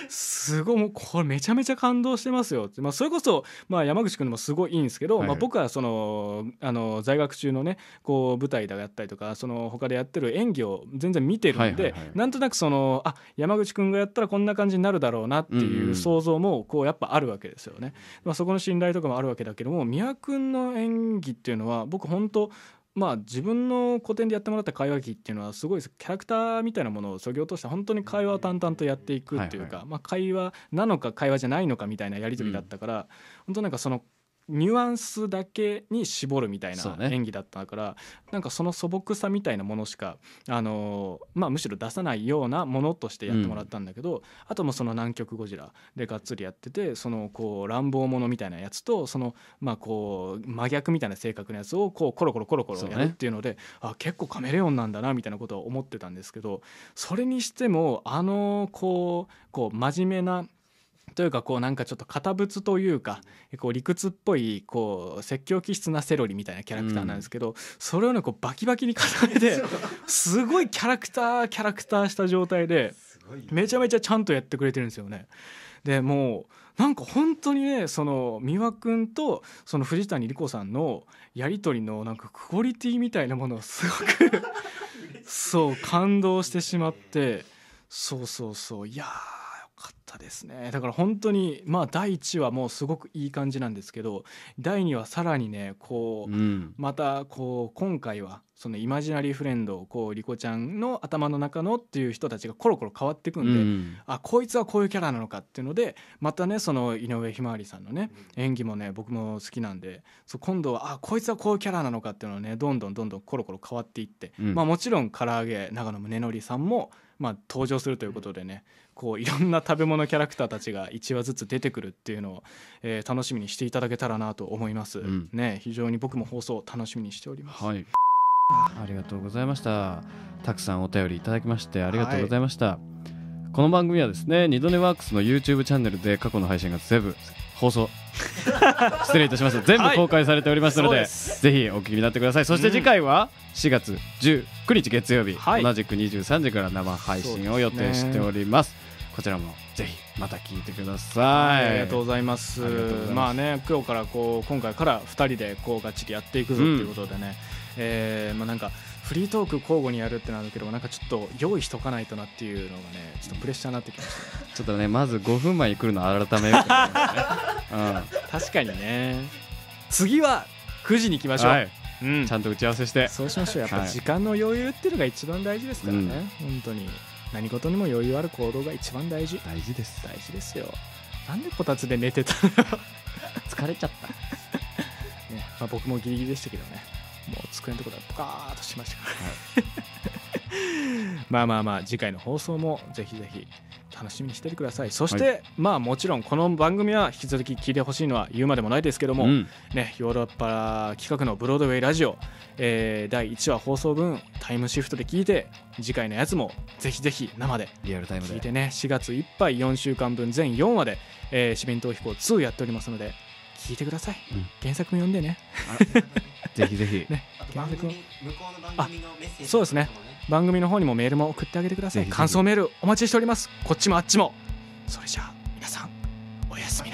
すごいもうこれめちゃめちゃ感動してますよ。って、まあ、それこそ、まあ、山口君のもすごいいいんですけど、はいまあ、僕はそのあの在学中のねこう舞台だったりとかその他でやってる演技を全然見てるんで、はいはいはい。なんとなくそのあ山口君がやったらこんな感じになるだろうなってうんういうん。想像もこうやっぱあるわけですよね。まあ、そこの信頼とかもあるわけだけども宮君の演技っていうのは僕本当まあ自分の古典でやってもらった会話劇っていうのはすごいキャラクターみたいなものをそぎ落として本当に会話を淡々とやっていくっていうか、はいまあ、会話なのか会話じゃないのかみたいなやり取りだったから、本当なんかそのニュアンスだけに絞るみたいな演技だったから、なんかその素朴さみたいなものしか、あのーまあ、むしろ出さないようなものとしてやってもらったんだけど、あともその南極ゴジラでがっつりやっててそのこう乱暴者みたいなやつとそのまあこう真逆みたいな性格のやつをこうコロコロコロコロやるっていうのであ結構カメレオンなんだなみたいなことを思ってたんですけどそれにしてもあのこうこう真面目なというかこうなんかちょっと堅物というかこう理屈っぽいこう説教気質なセロリみたいなキャラクターなんですけど、それをねこうバキバキに固めてすごいキャラクターキャラクターした状態でめちゃめちゃちゃんとやってくれてるんですよね。でもうなんか本当にねその美輪くんとその藤谷莉子さんのやり取りのなんかクオリティみたいなものをすごく (laughs) そう感動してしまってそうそうそう。いやーったですね。だから本当にまあ第1話もすごくいい感じなんですけど第2話さらにねこう、うん。またこう今回はそのイマジナリーフレンドこうリコちゃんの頭の中のっていう人たちがコロコロ変わっていくんで、うん。あこいつはこういうキャラなのかっていうのでまたねその井上ひまわりさんのね演技もね僕も好きなんでそう今度はあこいつはこういうキャラなのかっていうのをねどんどんどんどんコロコロ変わっていって、うん。まあもちろん唐揚げ長野宗則さんもまあ登場するということでねこういろんな食べ物キャラクターたちが1話ずつ出てくるっていうのを、えー楽しみにしていただけたらなと思います、んね非常に僕も放送楽しみにしております、はい。(laughs) ありがとうございました。たくさんお便りいただきましてありがとうございました。この番組はですね、二度寝ワークスの YouTube チャンネルで過去の配信が全部放送 (laughs) 失礼いたしました。全部公開されておりますので、はいぜひお聞きになってください。そして次回は4月19日月曜日、はい同じく23時から生配信を予定しております。こちらもぜひまた聞いてください。ありがとうございます。ますまあね、今日からこう今回から2人でこうがっちりやっていくぞっていうことでね、えーまあなんかフリートーク交互にやるってなるけど、なんかちょっと用意しとかないとなっていうのがね、ちょっとプレッシャーになってきました、ね。ちょっとね、まず5分前に来るの改めようと思いますね。(laughs) うん確かにね。次は9時に行きましょう。はい、うんちゃんと打ち合わせしてそうしましょう。やっぱはい時間の余裕っていうのが一番大事ですからね。うん本当に何事にも余裕ある行動が一番大事。大事です。大事ですよ。なんでこたつで寝てたの？(laughs) 疲れちゃった。(laughs) ねまあ、僕もギリギリでしたけどね。もう机のところでポカーっとしましたから、(laughs) (laughs) まあまあまあ次回の放送もぜひぜひ楽しみにしててください。そして、はまあもちろんこの番組は引き続き聞いてほしいのは言うまでもないですけども、うん。ね、ヨーロッパ企画のブロードウェイラジオ、えー第1話放送分タイムシフトで聞いて次回のやつもぜひぜひ生でリアルタイムで。聞いてね4月いっぱい4週間分全4話で「えー、四面逃避行2」やっておりますので聞いてください、うん。原作も読んでね。ぜひぜひ。(laughs) ね原向こうの番組のメッセージそうですね番組の方にもメールも送ってあげてください。感想メールお待ちしております。こっちもあっちも。それじゃあ皆さんおやすみ